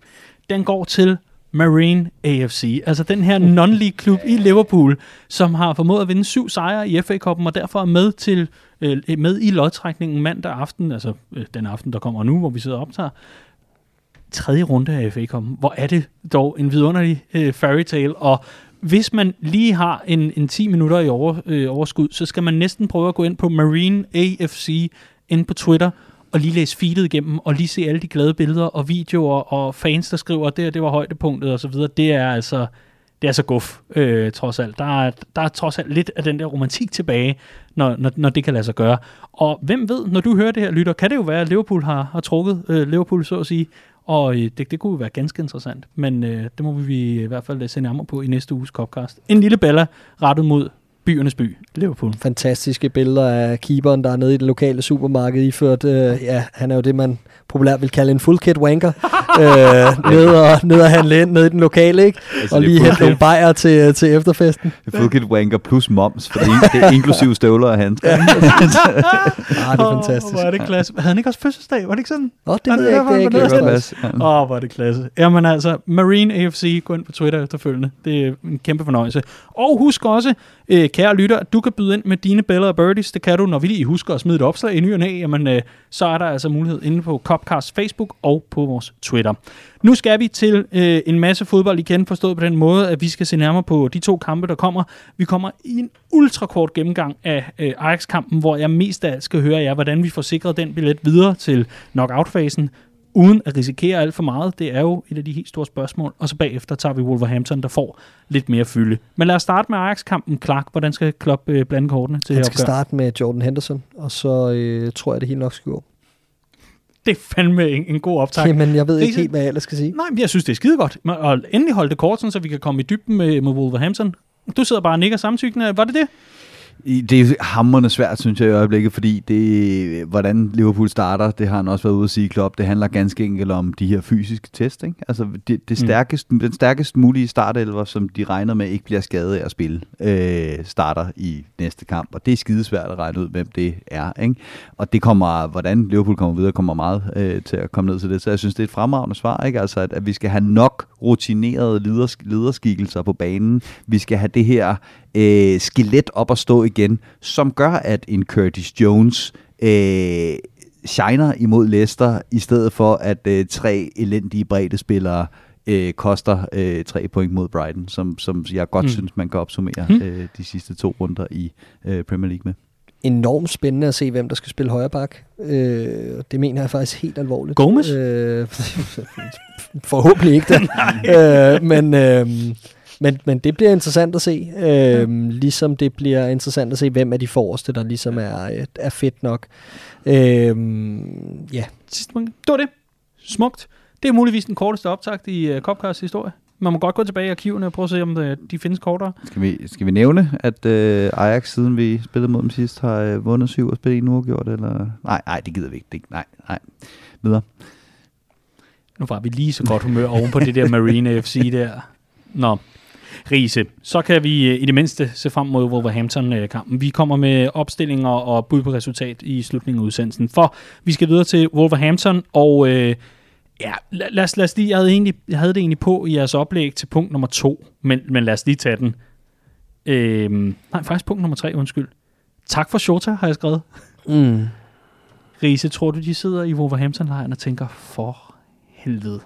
Den går til Marine AFC, altså den her non-league klub i Liverpool, som har formået at vinde syv sejre i FA-koppen, og derfor er med, til, øh, med i lodtrækningen mandag aften, altså øh, den aften, der kommer nu, hvor vi sidder og optager, tredje runde af FA-koppen. Hvor er det dog en vidunderlig øh, fairy tale, og hvis man lige har en, en 10 minutter i over, øh, overskud, så skal man næsten prøve at gå ind på Marine AFC ind på Twitter, og lige læse feedet igennem, og lige se alle de glade billeder og videoer, og fans, der skriver, at det, her, det var højdepunktet og så videre. Det er altså, det er så guf, øh, trods alt. Der er, der er trods alt lidt af den der romantik tilbage, når, når, når det kan lade sig gøre. Og hvem ved, når du hører det her, lytter, kan det jo være, at Liverpool har, har trukket øh, Liverpool, så at sige, og øh, det, det kunne jo være ganske interessant, men øh, det må vi i hvert fald øh, se nærmere på i næste uges Copcast. En lille Bella rettet mod byernes by, Liverpool. fantastiske billeder af keeperen, der er nede i det lokale supermarked iført. Øh, ja, han er jo det, man populært vil kalde en full kit wanker. øh, nede, og, nede og handle ind nede i den lokale, ikke? Altså, Og det lige hente nogle bajer til, til efterfesten. Det er full kit wanker plus moms, for det er, det inklusive støvler og handsker. Ja. Ah, det er fantastisk. Åh, hvor er det klasse. Havde han ikke også fødselsdag? Var det ikke sådan? Åh, det Ja, ved det jeg er ikke, det er var om. Pas. Ja. Åh, oh, hvor er det klasse. Jamen altså, Marine AFC, gå ind på Twitter efterfølgende. Det er en kæmpe fornøjelse. Og husk også, øh, kære lytter, du kan byde ind med dine billeder og birdies. Det kan du, når vi lige husker at smide et opslag i ny og næ. Jamen, øh, så er der altså mulighed inde på Copcast Facebook og på vores Twitter. Nu skal vi til øh, en masse fodbold igen, forstået på den måde, at vi skal se nærmere på de to kampe, der kommer. Vi kommer i en ultrakort gennemgang af øh, Ajax-kampen, hvor jeg mest af alt skal høre jer, hvordan vi får sikret den billet videre til knockout-fasen uden at risikere alt for meget. Det er jo et af de helt store spørgsmål. Og så bagefter tager vi Wolverhampton, der får lidt mere fylde. Men lad os starte med Ajax-kampen. Clark, hvordan skal Klopp øh, blande kortene til Han skal opgør? starte med Jordan Henderson, og så øh, tror jeg, det helt nok skal gå. Det er fandme en, en god optag. Jamen, jeg ved ikke helt, hvad jeg ellers skal sige. Nej, men jeg synes, det er skide godt. Og endelig holde det kort, så vi kan komme i dybden med, med Wolverhampton. Du sidder bare og nikker samtykkende. Var det det? Det er hammerende svært, synes jeg i øjeblikket, fordi det, hvordan Liverpool starter, det har han også været ude at sige, Klopp, det handler ganske enkelt om de her fysiske test. Ikke? Altså det, det stærkest, mm. den stærkest mulige startelver, som de regner med ikke bliver skadet af at spille, øh, starter i næste kamp. Og det er skidesvært at regne ud, hvem det er. Ikke? Og det kommer, hvordan Liverpool kommer videre, kommer meget øh, til at komme ned til det. Så jeg synes, det er et fremragende svar, ikke? Altså, at, at vi skal have nok rutinerede leders, lederskikkelser på banen. Vi skal have det her øh, skelet op at stå igen, som gør, at en Curtis Jones øh, shiner imod Leicester, i stedet for at øh, tre elendige bredde spillere øh, koster øh, tre point mod Brighton, som, som jeg godt Mm. synes, man kan opsummere Mm. øh, de sidste to runder i øh, Premier League med. Enormt spændende at se, hvem der skal spille højre bak. Øh, det mener jeg faktisk helt alvorligt. Gomez? Øh, forhåbentlig ikke det. øh, men, øh, men, men det bliver interessant at se. Øh, ligesom det bliver interessant at se, hvem af de forreste, der ligesom er, øh, er fedt nok. Øh, ja, Sidste point. Det var det. Smukt. Det er muligvis den korteste optakt i uh, Copcars historie. Man må godt gå tilbage i arkiverne og prøve at se, om det, de findes kortere. Skal vi, skal vi nævne, at øh, Ajax, siden vi spillede mod dem sidst, har øh, vundet syv og spillet en uafgjort? Eller? Nej, nej, det gider vi ikke. Det, nej, nej. Videre. Nu var vi lige så godt humør oven på det der Marine FC der. Nå, Riese, så kan vi øh, i det mindste se frem mod Wolverhampton-kampen. Vi kommer med opstillinger og bud på resultat i slutningen af udsendelsen, for vi skal videre til Wolverhampton, og øh, ja, lad, lad, os, lad os lige, jeg havde, egentlig, jeg havde det egentlig på i jeres oplæg til punkt nummer to, men, men lad os lige tage den. Øh, nej, faktisk punkt nummer tre, undskyld. Tak for Shota, har jeg skrevet. mm. Riese, tror du, de sidder i Wolverhampton-lejren og tænker, for helvede.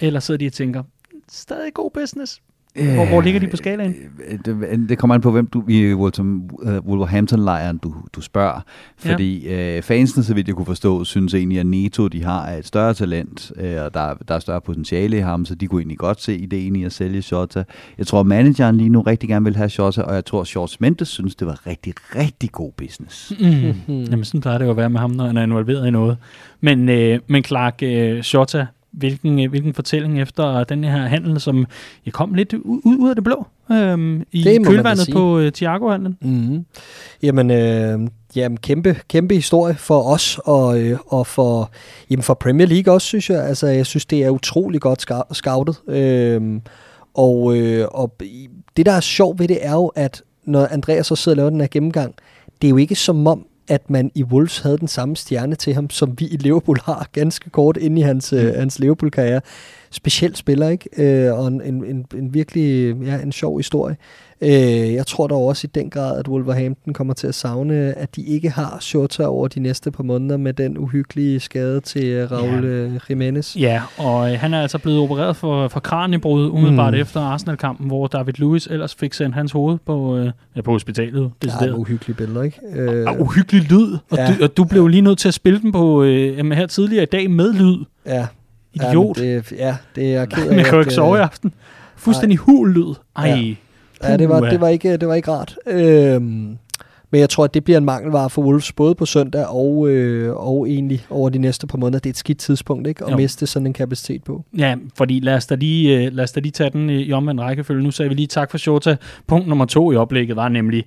Eller sidder de og tænker, stadig god business. Hvor, hvor ligger de på skalaen? Øh, Det, det kommer an på, hvem du i Wolverhampton- øh, Wolverhampton-lejren du, du spørger. Fordi ja. øh, fansene, så vidt jeg kunne forstå, synes egentlig, at Neto de har et større talent, øh, og der, der er større potentiale i ham, så de kunne egentlig godt se ideen i at sælge Shota. Jeg tror, manageren lige nu rigtig gerne vil have Shota, og jeg tror, Shorts Mendes synes, det var rigtig, rigtig god business. Mm. Jamen, sådan plejer det jo at være med ham, når han er involveret i noget. Men, øh, men Clark øh, Shota, hvilken, øh, hvilken fortælling efter den her handel, som jeg kom lidt ud, ud, af det blå øhm, i Det kølvandet på øh, Thiago-handlen. Mm. Jamen, øh, jamen kæmpe, kæmpe historie for os og, øh, og for, jamen for Premier League også, synes jeg. Altså, jeg synes, det er utrolig godt scoutet. Øh, og, øh, og det, der er sjovt ved det, er jo, at når Andreas så sidder og laver den her gennemgang, det er jo ikke som om, at man i Wolves havde den samme stjerne til ham, som vi i Liverpool har ganske kort inde i hans, mm. hans Liverpool-karriere. Speciel spiller, ikke? Øh, og en, en, en, en virkelig ja, en sjov historie. Øh, jeg tror dog også i den grad, at Wolverhampton kommer til at savne, at de ikke har Shota over de næste par måneder med den uhyggelige skade til øh, Raul Ja. ja. Jimenez. Ja, og øh, han er altså blevet opereret for, for kraniebrud umiddelbart mm. Efter Arsenal-kampen, hvor David Lewis ellers fik sendt hans hoved på, øh, ja, på hospitalet. Der er uhyggelige billeder, ikke? Øh, og uhyggelig lyd. Og, Ja. du, og du blev lige nødt til at spille den på øh, her tidligere i dag med lyd. ja, Idiot. Ja, det, ja, det er jeg ked af. Jeg at, ikke sove i øh, aften. Fuldstændig hul lyd. Ej. Ja. Ja, det var, det var, ikke, det var ikke rart. Øhm, men jeg tror, at det bliver en mangelvare for Wolves, både på søndag og, øh, og egentlig over de næste par måneder. Det er et skidt tidspunkt, ikke? At Jo. miste sådan en kapacitet på. Ja, fordi lad os da lige, øh, lad os da lige tage den i, i omvendt rækkefølge. Nu sagde vi lige tak for Shota. Punkt nummer to i oplægget var nemlig,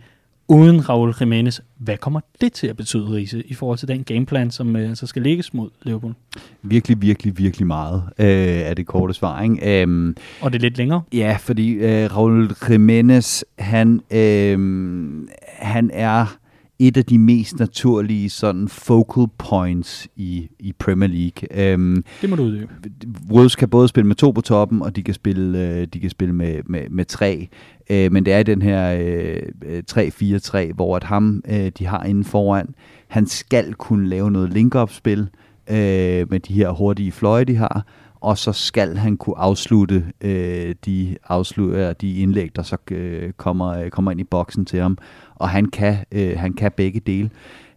uden Raul Jimenez, hvad kommer det til at betyde, Riese, i forhold til den gameplan, som øh, så skal lægges mod Liverpool? Virkelig, virkelig, virkelig meget øh, af det korte svar. Ikke? Øhm, Og det er lidt længere. Ja, fordi øh, Raul Jimenez, han, øh, han er et af de mest naturlige sådan focal points i, i Premier League. Øhm, Det må du udøve. Wolves kan både spille med to på toppen, og de kan spille, øh, de kan spille med, med, med tre. Øh, men det er i den her øh, øh, 3-4-3, hvor at ham, øh, de har inden foran, han skal kunne lave noget link-up-spil øh, med de her hurtige fløje, de har, og så skal han kunne afslutte øh, de, afslutte, de indlæg, der så øh, kommer, øh, kommer ind i boksen til ham. Og han kan, øh, han kan begge dele.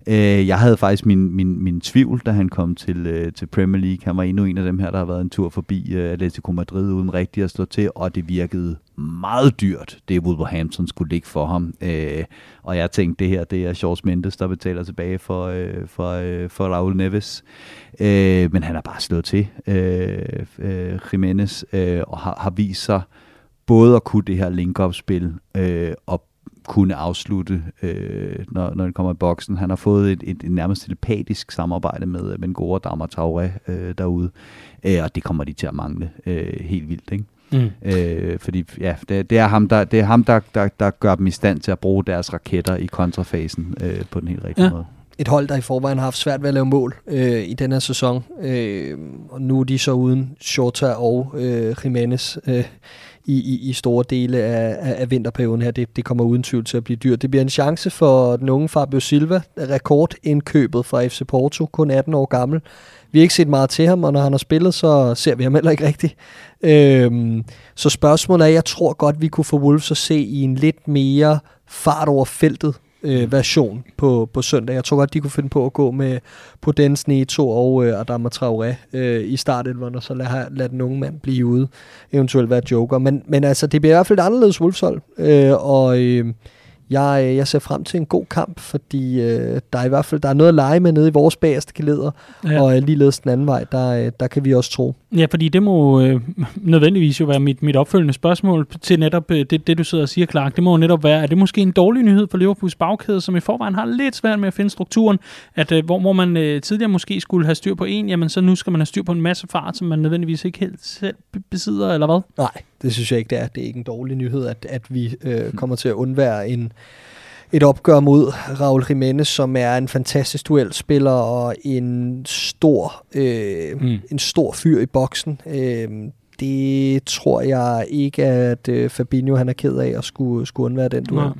Øh, jeg havde faktisk min, min, min tvivl, da han kom til, øh, til Premier League. Han var endnu en af dem her, der har været en tur forbi øh, Atletico Madrid uden rigtig at stå til, og det virkede meget dyrt, det Wolverhampton skulle ligge for ham. Øh, og jeg tænkte, det her det er Shorts Mendes, der betaler tilbage for, øh, for, øh, for Raul Neves. Øh, men han har bare slået til, øh, øh, Jimenez, øh, og har, har vist sig både at kunne det her link-up-spil, øh, og kunne afslutte, øh, når, når han kommer i boksen. Han har fået et, et, et nærmest telepatisk samarbejde med Bengore og Dama Traoré øh, derude, øh, og det kommer de til at mangle øh, helt vildt, ikke? Mm. Øh, fordi ja, det, det er ham, der, det er ham der, der, der gør dem i stand til at bruge deres raketter i kontrafasen øh, på den helt rigtige ja. måde. Et hold, der i forvejen har haft svært ved at lave mål øh, i den her sæson. Øh, og nu er de så uden Shota og øh, Jimenez. Øh, i, i, i store dele af, af, af vinterperioden her. Det, det kommer uden tvivl til at blive dyrt. Det bliver en chance for den unge Fabio Silva, rekordindkøbet fra FC Porto, kun 18 år gammel. Vi har ikke set meget til ham, og når han har spillet, så ser vi ham heller ikke rigtigt. Øhm, så spørgsmålet er, jeg tror godt, vi kunne få Wolves at se i en lidt mere fart over feltet øh, version på, på søndag. Jeg tror godt, de kunne finde på at gå med Podens, Neto og øh, Adama Traoré øh, i starten, og så lad, lad den unge mand blive ude, eventuelt være joker. Men, men altså, det bliver i hvert fald et anderledes Wolfshold, øh, og øh, jeg, øh, jeg ser frem til en god kamp, fordi øh, der er i hvert fald der er noget at lege med nede i vores bagerste geleder, ja. og øh, ligeledes den anden vej, der, øh, der kan vi også tro. Ja, fordi det må øh, nødvendigvis jo være mit, mit opfølgende spørgsmål til netop øh, det, det, du sidder og siger, Clark. Det må jo netop være, er det måske en dårlig nyhed for Liverpools bagkæde, som i forvejen har lidt svært med at finde strukturen, at øh, hvor, hvor man øh, tidligere måske skulle have styr på en, jamen så nu skal man have styr på en masse fart, som man nødvendigvis ikke helt selv besidder, eller hvad? Nej, det synes jeg ikke, det er. Det er ikke en dårlig nyhed, at, at vi øh, kommer til at undvære en et opgør mod Raul Jimenez, som er en fantastisk duelspiller og en stor, øh, mm. en stor fyr i boksen. Øh, det tror jeg ikke, at øh, Fabinho han er ked af at skulle, skulle undvære den duel.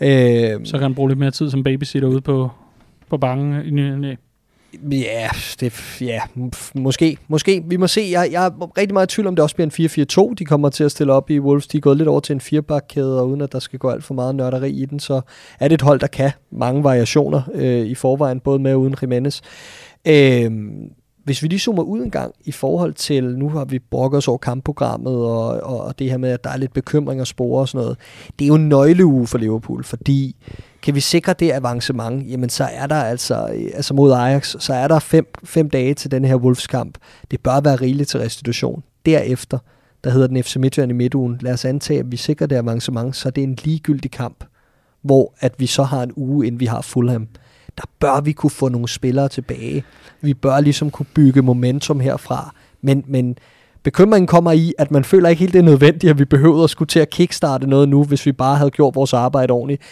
Øh, Så kan han bruge lidt mere tid som babysitter ude på, på bangen i ny Ja, det, ja, måske. Måske. Vi må se. Jeg, jeg er rigtig meget i tvivl om, det også bliver en 4-4-2. De kommer til at stille op i Wolves. De er gået lidt over til en firebakkæde, og uden at der skal gå alt for meget nørderi i den, så er det et hold, der kan mange variationer øh, i forvejen, både med og uden Jimenez. Øh, hvis vi lige zoomer ud en gang i forhold til, nu har vi brokket os over kampprogrammet, og, og, og det her med, at der er lidt bekymring og spore og sådan noget. Det er jo en nøgleuge for Liverpool, fordi kan vi sikre det avancement, jamen så er der altså, øh, altså mod Ajax, så er der fem, fem dage til den her Wolfskamp. Det bør være rigeligt til restitution. Derefter, der hedder den FC Midtjylland i midtugen, lad os antage, at vi sikrer det avancement, så det er en ligegyldig kamp, hvor at vi så har en uge, inden vi har Fulham. Der bør vi kunne få nogle spillere tilbage. Vi bør ligesom kunne bygge momentum herfra. Men, men bekymringen kommer i, at man føler ikke helt, det er nødvendigt, at vi behøver at skulle til at kickstarte noget nu, hvis vi bare havde gjort vores arbejde ordentligt.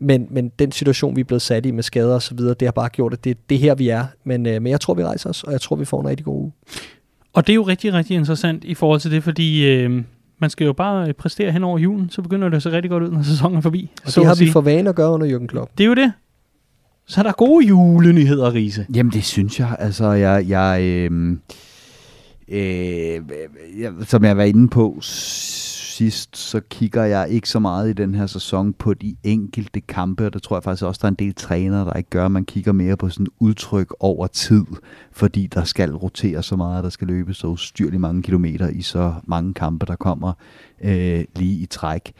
Men, men den situation, vi er blevet sat i med skader og så videre, det har bare gjort, at det, det er her, vi er. Men, øh, men jeg tror, vi rejser os, og jeg tror, vi får en rigtig god uge. Og det er jo rigtig, rigtig interessant i forhold til det, fordi øh, man skal jo bare præstere hen over julen, så begynder det at se rigtig godt ud, når sæsonen er forbi. Og det har vi for vane at gøre under Jürgen Klopp. Det er jo det. Så er der gode julenyheder, Riese. Jamen, det synes jeg. Altså, jeg... jeg øh, øh, jeg som jeg var inde på sidst, så kigger jeg ikke så meget i den her sæson på de enkelte kampe, og det tror jeg faktisk også, der er en del trænere, der ikke gør. Man kigger mere på sådan udtryk over tid, fordi der skal rotere så meget, der skal løbe så ustyrligt mange kilometer i så mange kampe, der kommer øh, lige i træk.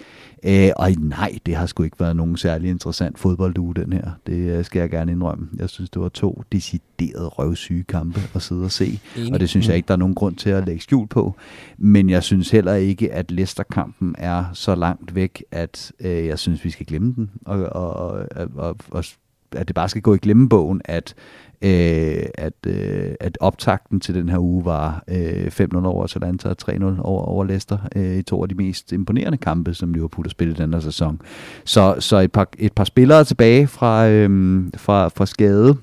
Øh, og nej, det har sgu ikke været nogen særlig interessant fodbolduge, den her. Det øh, skal jeg gerne indrømme. Jeg synes, det var to deciderede røvsyge kampe at sidde og se. Enig. Og det synes jeg ikke, der er nogen grund til at lægge skjul på. Men jeg synes heller ikke, at Leicester-kampen er så langt væk, at øh, jeg synes, vi skal glemme den. Og, og, og, og, og at det bare skal gå i glemmebogen, at øh, at, øh, at optakten til den her uge var øh, 5-0 over Atalanta og 3-0 over, over Leicester øh, i to af de mest imponerende kampe, som Liverpool har spillet den her sæson. Så, så et, par, et par spillere tilbage fra, øh, fra, fra skade.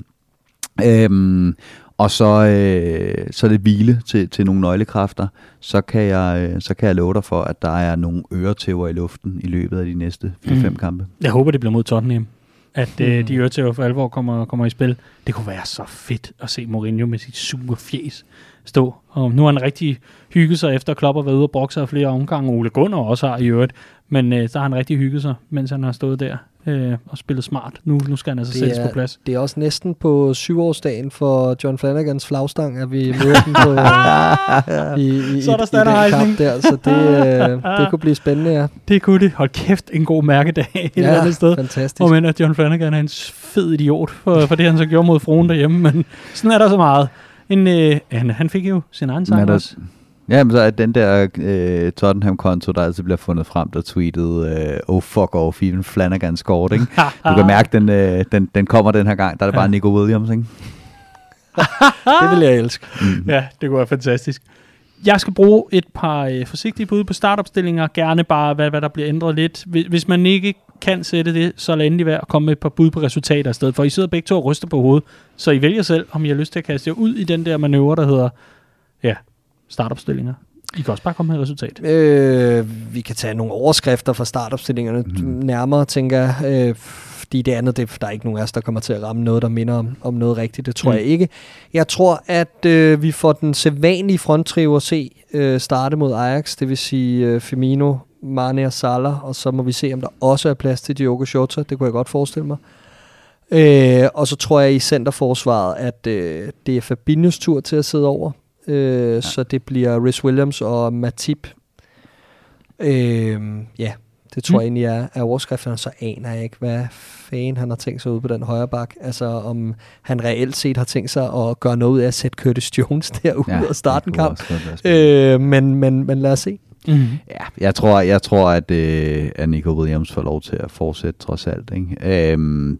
Øh, og så, øh, så det hvile til, til nogle nøglekræfter, så kan, jeg, øh, så kan jeg love dig for, at der er nogle øretæver i luften i løbet af de næste 4-5 mm. kampe. Jeg håber, det bliver mod Tottenham at øh, de øretæver for alvor kommer, kommer i spil. Det kunne være så fedt at se Mourinho med sit sure fjes stå Og nu har han rigtig hygget sig efter, Klopp har været ude og brokke sig flere omgange. Ole Gunnar også har i øvrigt. Men øh, så har han rigtig hygget sig, mens han har stået der øh, og spillet smart. Nu, nu skal han altså sættes på plads. Det er også næsten på syvårsdagen for John Flanagans flagstang, at vi møder den på, i, i, Så er der i, i den kamp der, så det, øh, det kunne blive spændende, ja. Det kunne det. Hold kæft, en god mærkedag et eller andet sted. fantastisk. Og men at John Flanagan er en fed idiot for, for det, han så gjorde mod fruen derhjemme. Men sådan er der så meget. En, øh, han, han fik jo sin egen sang er også. Ja, men så er den der øh, Tottenham-konto, der altid bliver fundet frem, der tweetede, øh, oh fuck off, even Flanagan scored, ikke? Du kan mærke, den, øh, den, den kommer den her gang. Der er det Ja. bare Nico Williams, ikke? Det vil jeg elske. Mm. Ja, det kunne være fantastisk. Jeg skal bruge et par øh, forsigtige bud på startopstillinger. Gerne bare, hvad, hvad der bliver ændret lidt. Hvis, hvis man ikke kan sætte det, så lad endelig være at komme med et par bud på resultater i stedet. For I sidder begge to og ryster på hovedet. Så I vælger selv, om I har lyst til at kaste jer ud i den der manøvre, der hedder ja, startopstillinger. I kan også bare komme med et resultat. Øh, vi kan tage nogle overskrifter fra startopstillingerne mm. nærmere, tænker jeg. Øh, fordi det andet, det, der er ikke nogen af os, der kommer til at ramme noget, der minder om, om noget rigtigt. Det tror mm. jeg ikke. Jeg tror, at øh, vi får den sædvanlige fronttrio at se øh, starte mod Ajax. Det vil sige øh, Firmino, Mane og Salah. Og så må vi se, om der også er plads til Diogo Jota. Det kunne jeg godt forestille mig. Øh, og så tror jeg i centerforsvaret, at øh, det er Fabinhos tur til at sidde over. Øh, ja. Så det bliver Rhys Williams og Matip. Øh, ja, det tror Mm. jeg egentlig er, er overskrifterne. Så aner jeg ikke, hvad fanden han har tænkt sig ud på den højre bak. Altså om han reelt set har tænkt sig at gøre noget ud af at sætte Curtis Jones derud ja, og starte en kamp. Øh, men, men, men lad os se. Mm. Ja, jeg tror, jeg tror at, øh, at Nico Williams får lov til at fortsætte trods alt. Ikke? Øhm,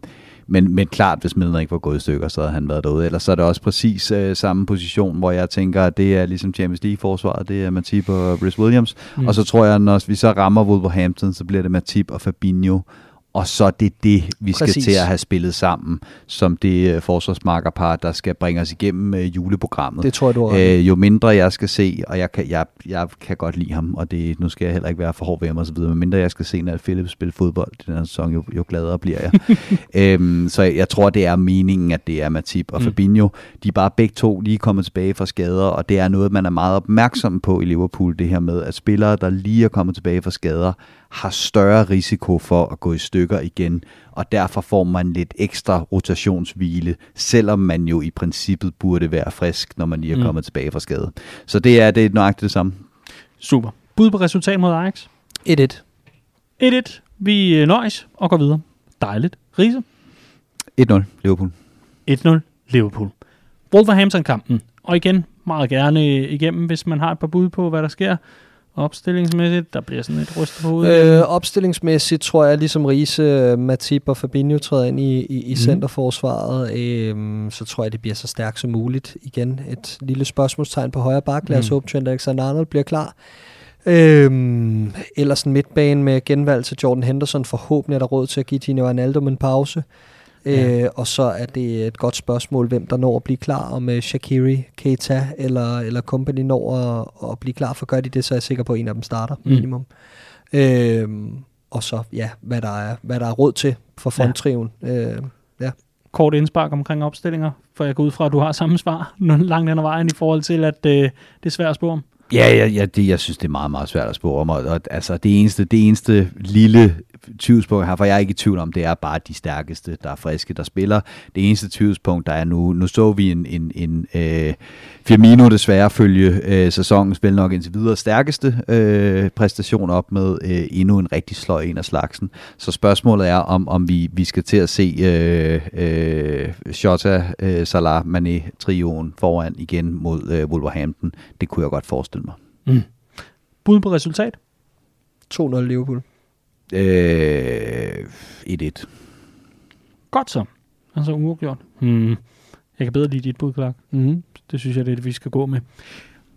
men, men klart, hvis Milner ikke var gået i stykker, så havde han været derude. Ellers så er det også præcis øh, samme position, hvor jeg tænker, at det er ligesom Champions League-forsvaret, det er Matip og Rhys Williams. Mm. Mm. Og så tror jeg, at når vi så rammer Wolverhampton, så bliver det Matip og Fabinho. Og så er det det, vi skal Præcis. til at have spillet sammen, som det øh, forsvarsmarkerpar, der skal bringe os igennem øh, juleprogrammet. Det tror jeg, du har. Øh, jo mindre jeg skal se, og jeg kan, jeg, jeg kan godt lide ham, og det, nu skal jeg heller ikke være for hård ved ham videre, men mindre jeg skal se, når Philip spille fodbold den her sæson, jo, jo gladere bliver jeg. øhm, så jeg, jeg tror, det er meningen, at det er Matip og mm. Fabinho. De er bare begge to lige kommet tilbage fra skader, og det er noget, man er meget opmærksom på i Liverpool, det her med, at spillere, der lige er kommet tilbage fra skader, har større risiko for at gå i stykker igen, og derfor får man lidt ekstra rotationshvile, selvom man jo i princippet burde være frisk, når man lige er Mm. kommet tilbage fra skade. Så det er det er nøjagtigt det samme. Super. Bud på resultat mod Ajax? 1-1. 1-1. Vi øh, nøjes og går videre. Dejligt. Riese? 1-0 Liverpool. 1-0 Liverpool. Wolverhampton-kampen. Og igen, meget gerne igennem, hvis man har et par bud på, hvad der sker opstillingsmæssigt. Der bliver sådan et ryst på hovedet. Øh, opstillingsmæssigt tror jeg, ligesom Riese, Matip og Fabinho træder ind i, i, i Mhm. centerforsvaret, øh, så tror jeg, det bliver så stærkt som muligt. Igen et lille spørgsmålstegn på højre bak. Lad os Mhm. håbe, Trent Alexander-Arnold bliver klar. Øhm, ellers en midtbane med genvalg til Jordan Henderson. Forhåbentlig er der råd til at give Gino Wijnaldum en pause. Ja. Øh, og så er det et godt spørgsmål, hvem der når at blive klar, om uh, Shakiri, Keita eller, eller Company når at, at blive klar, for gør de det, så er jeg sikker på, at en af dem starter Mm. minimum. Øhm, og så, ja, hvad der er, hvad der er råd til for Ja. fronttriven. Øh, Kort indspark omkring opstillinger, for jeg går ud fra, at du har samme svar langt hen ad vejen i forhold til, at øh, det er svært at spå om. Ja, ja, ja det, jeg synes, det er meget, meget svært at spå om. Og, og, altså, det eneste, det eneste lille tvivlspunkt her, for jeg er ikke i tvivl om, det er bare de stærkeste, der er friske, der spiller. Det eneste tvivlspunkt, der er nu, nu så vi en, en, en øh, Firmino desværre følge øh, sæsonens vel nok indtil videre stærkeste øh, præstation op med øh, endnu en rigtig sløj en af slagsen. Så spørgsmålet er, om, om vi, vi skal til at se øh, øh, Shota, øh, Salah, Mané, trioen foran igen mod øh, Wolverhampton. Det kunne jeg godt forestille mig. Mm. Bud på resultat? 2-0 Liverpool. Øh, 1-1. Godt så. Altså uafgjort. Hmm. Jeg kan bedre lide dit bud, Clark. Mm-hmm. Det synes jeg, det er det, vi skal gå med.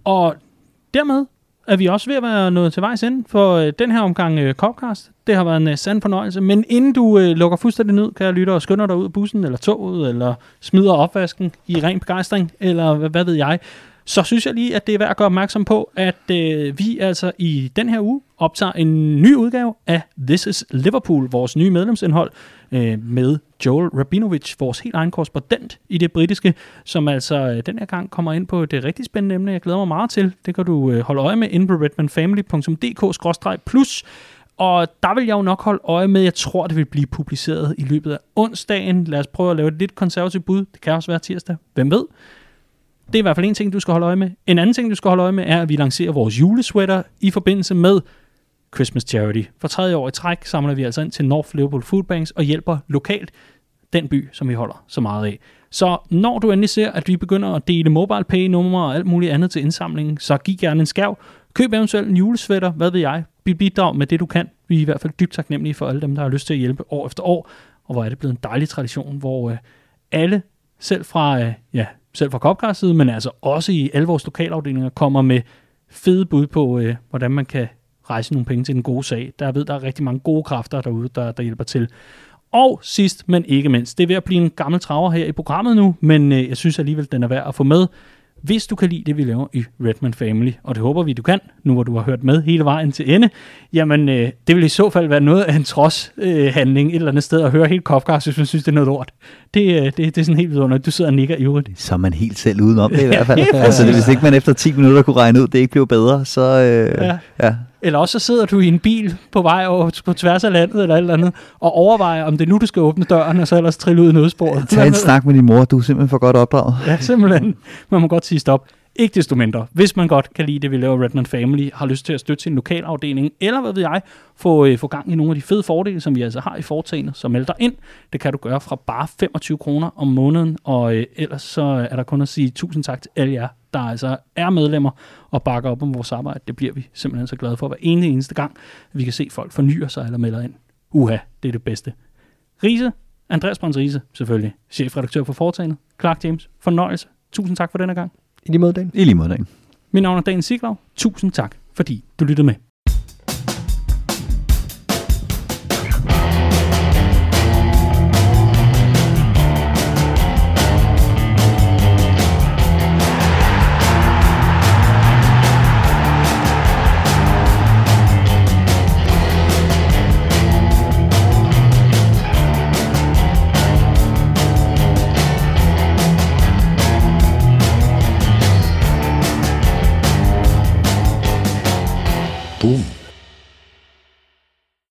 Og dermed er vi også ved at være nået til vejs ende for øh, den her omgang øh, Copcast. Det har været en øh, sand fornøjelse. Men inden du øh, lukker fuldstændig ned, kan jeg lytte og skynder dig ud af bussen, eller toget, eller smider opvasken i ren begejstring, eller hvad, hvad ved jeg, så synes jeg lige, at det er værd at gøre opmærksom på, at øh, vi altså i den her uge optager en ny udgave af This is Liverpool, vores nye medlemsindhold, øh, med Joel Rabinovic, vores helt egen korrespondent i det britiske, som altså øh, den her gang kommer ind på det rigtig spændende emne, jeg glæder mig meget til. Det kan du øh, holde øje med inde på redmanfamily.dk-plus. Og der vil jeg jo nok holde øje med, jeg tror, det vil blive publiceret i løbet af onsdagen. Lad os prøve at lave et lidt konservativt bud. Det kan også være tirsdag. Hvem ved? Det er i hvert fald en ting, du skal holde øje med. En anden ting, du skal holde øje med, er, at vi lancerer vores julesweater i forbindelse med Christmas Charity. For tredje år i træk samler vi altså ind til North Liverpool Food Banks og hjælper lokalt den by, som vi holder så meget af. Så når du endelig ser, at vi begynder at dele mobile pay numre og alt muligt andet til indsamlingen, så giv gerne en skærv. Køb eventuelt en julesvætter, hvad ved jeg. Bidrag med det, du kan. Vi er i hvert fald dybt taknemmelige for alle dem, der har lyst til at hjælpe år efter år. Og hvor er det blevet en dejlig tradition, hvor øh, alle, selv fra, øh, ja, selv fra Copcars men altså også i alle vores lokalafdelinger, kommer med fede bud på, øh, hvordan man kan rejse nogle penge til den gode sag. Der ved, der er rigtig mange gode kræfter derude, der, der hjælper til. Og sidst, men ikke mindst, det er ved at blive en gammel traver her i programmet nu, men øh, jeg synes alligevel, den er værd at få med. Hvis du kan lide det, vi laver i Redman Family, og det håber vi, du kan, nu hvor du har hørt med hele vejen til ende, jamen øh, det vil i så fald være noget af en trods-handling øh, et eller andet sted at høre helt Kofkars, hvis man synes, det er noget lort. Det, øh, det, det er sådan helt vidunderligt. Du sidder og nikker ivrigt. Så er man helt selv udenom det i hvert fald. altså, det, hvis ikke man efter 10 minutter kunne regne ud, det ikke blev bedre, så øh, ja. ja. Eller også så sidder du i en bil på vej over, på tværs af landet eller et eller andet, og overvejer, om det er nu, du skal åbne døren, og så ellers trille ud i nødsporet. Tag en snak med din mor, du er simpelthen for godt opdraget. Ja, simpelthen. Man må godt sige stop. Ikke desto mindre, hvis man godt kan lide det, vi laver Redman Family, har lyst til at støtte sin lokalafdeling, eller hvad ved jeg, få, øh, få gang i nogle af de fede fordele, som vi altså har i foretagendet, så meld dig ind. Det kan du gøre fra bare 25 kroner om måneden, og øh, ellers så er der kun at sige tusind tak til alle jer, der altså er medlemmer og bakker op om vores arbejde. Det bliver vi simpelthen så glade for hver ene eneste gang, at vi kan se folk fornyer sig eller melder ind. Uha, det er det bedste. Riese, Andreas Brøns Riese, selvfølgelig, chefredaktør for foretagendet. Clark James, fornøjelse. Tusind tak for denne gang. I lige måde, Dan. I lige måde, Dan. Mit navn er Dan Siglaug. Tusind tak, fordi du lyttede med. Boom.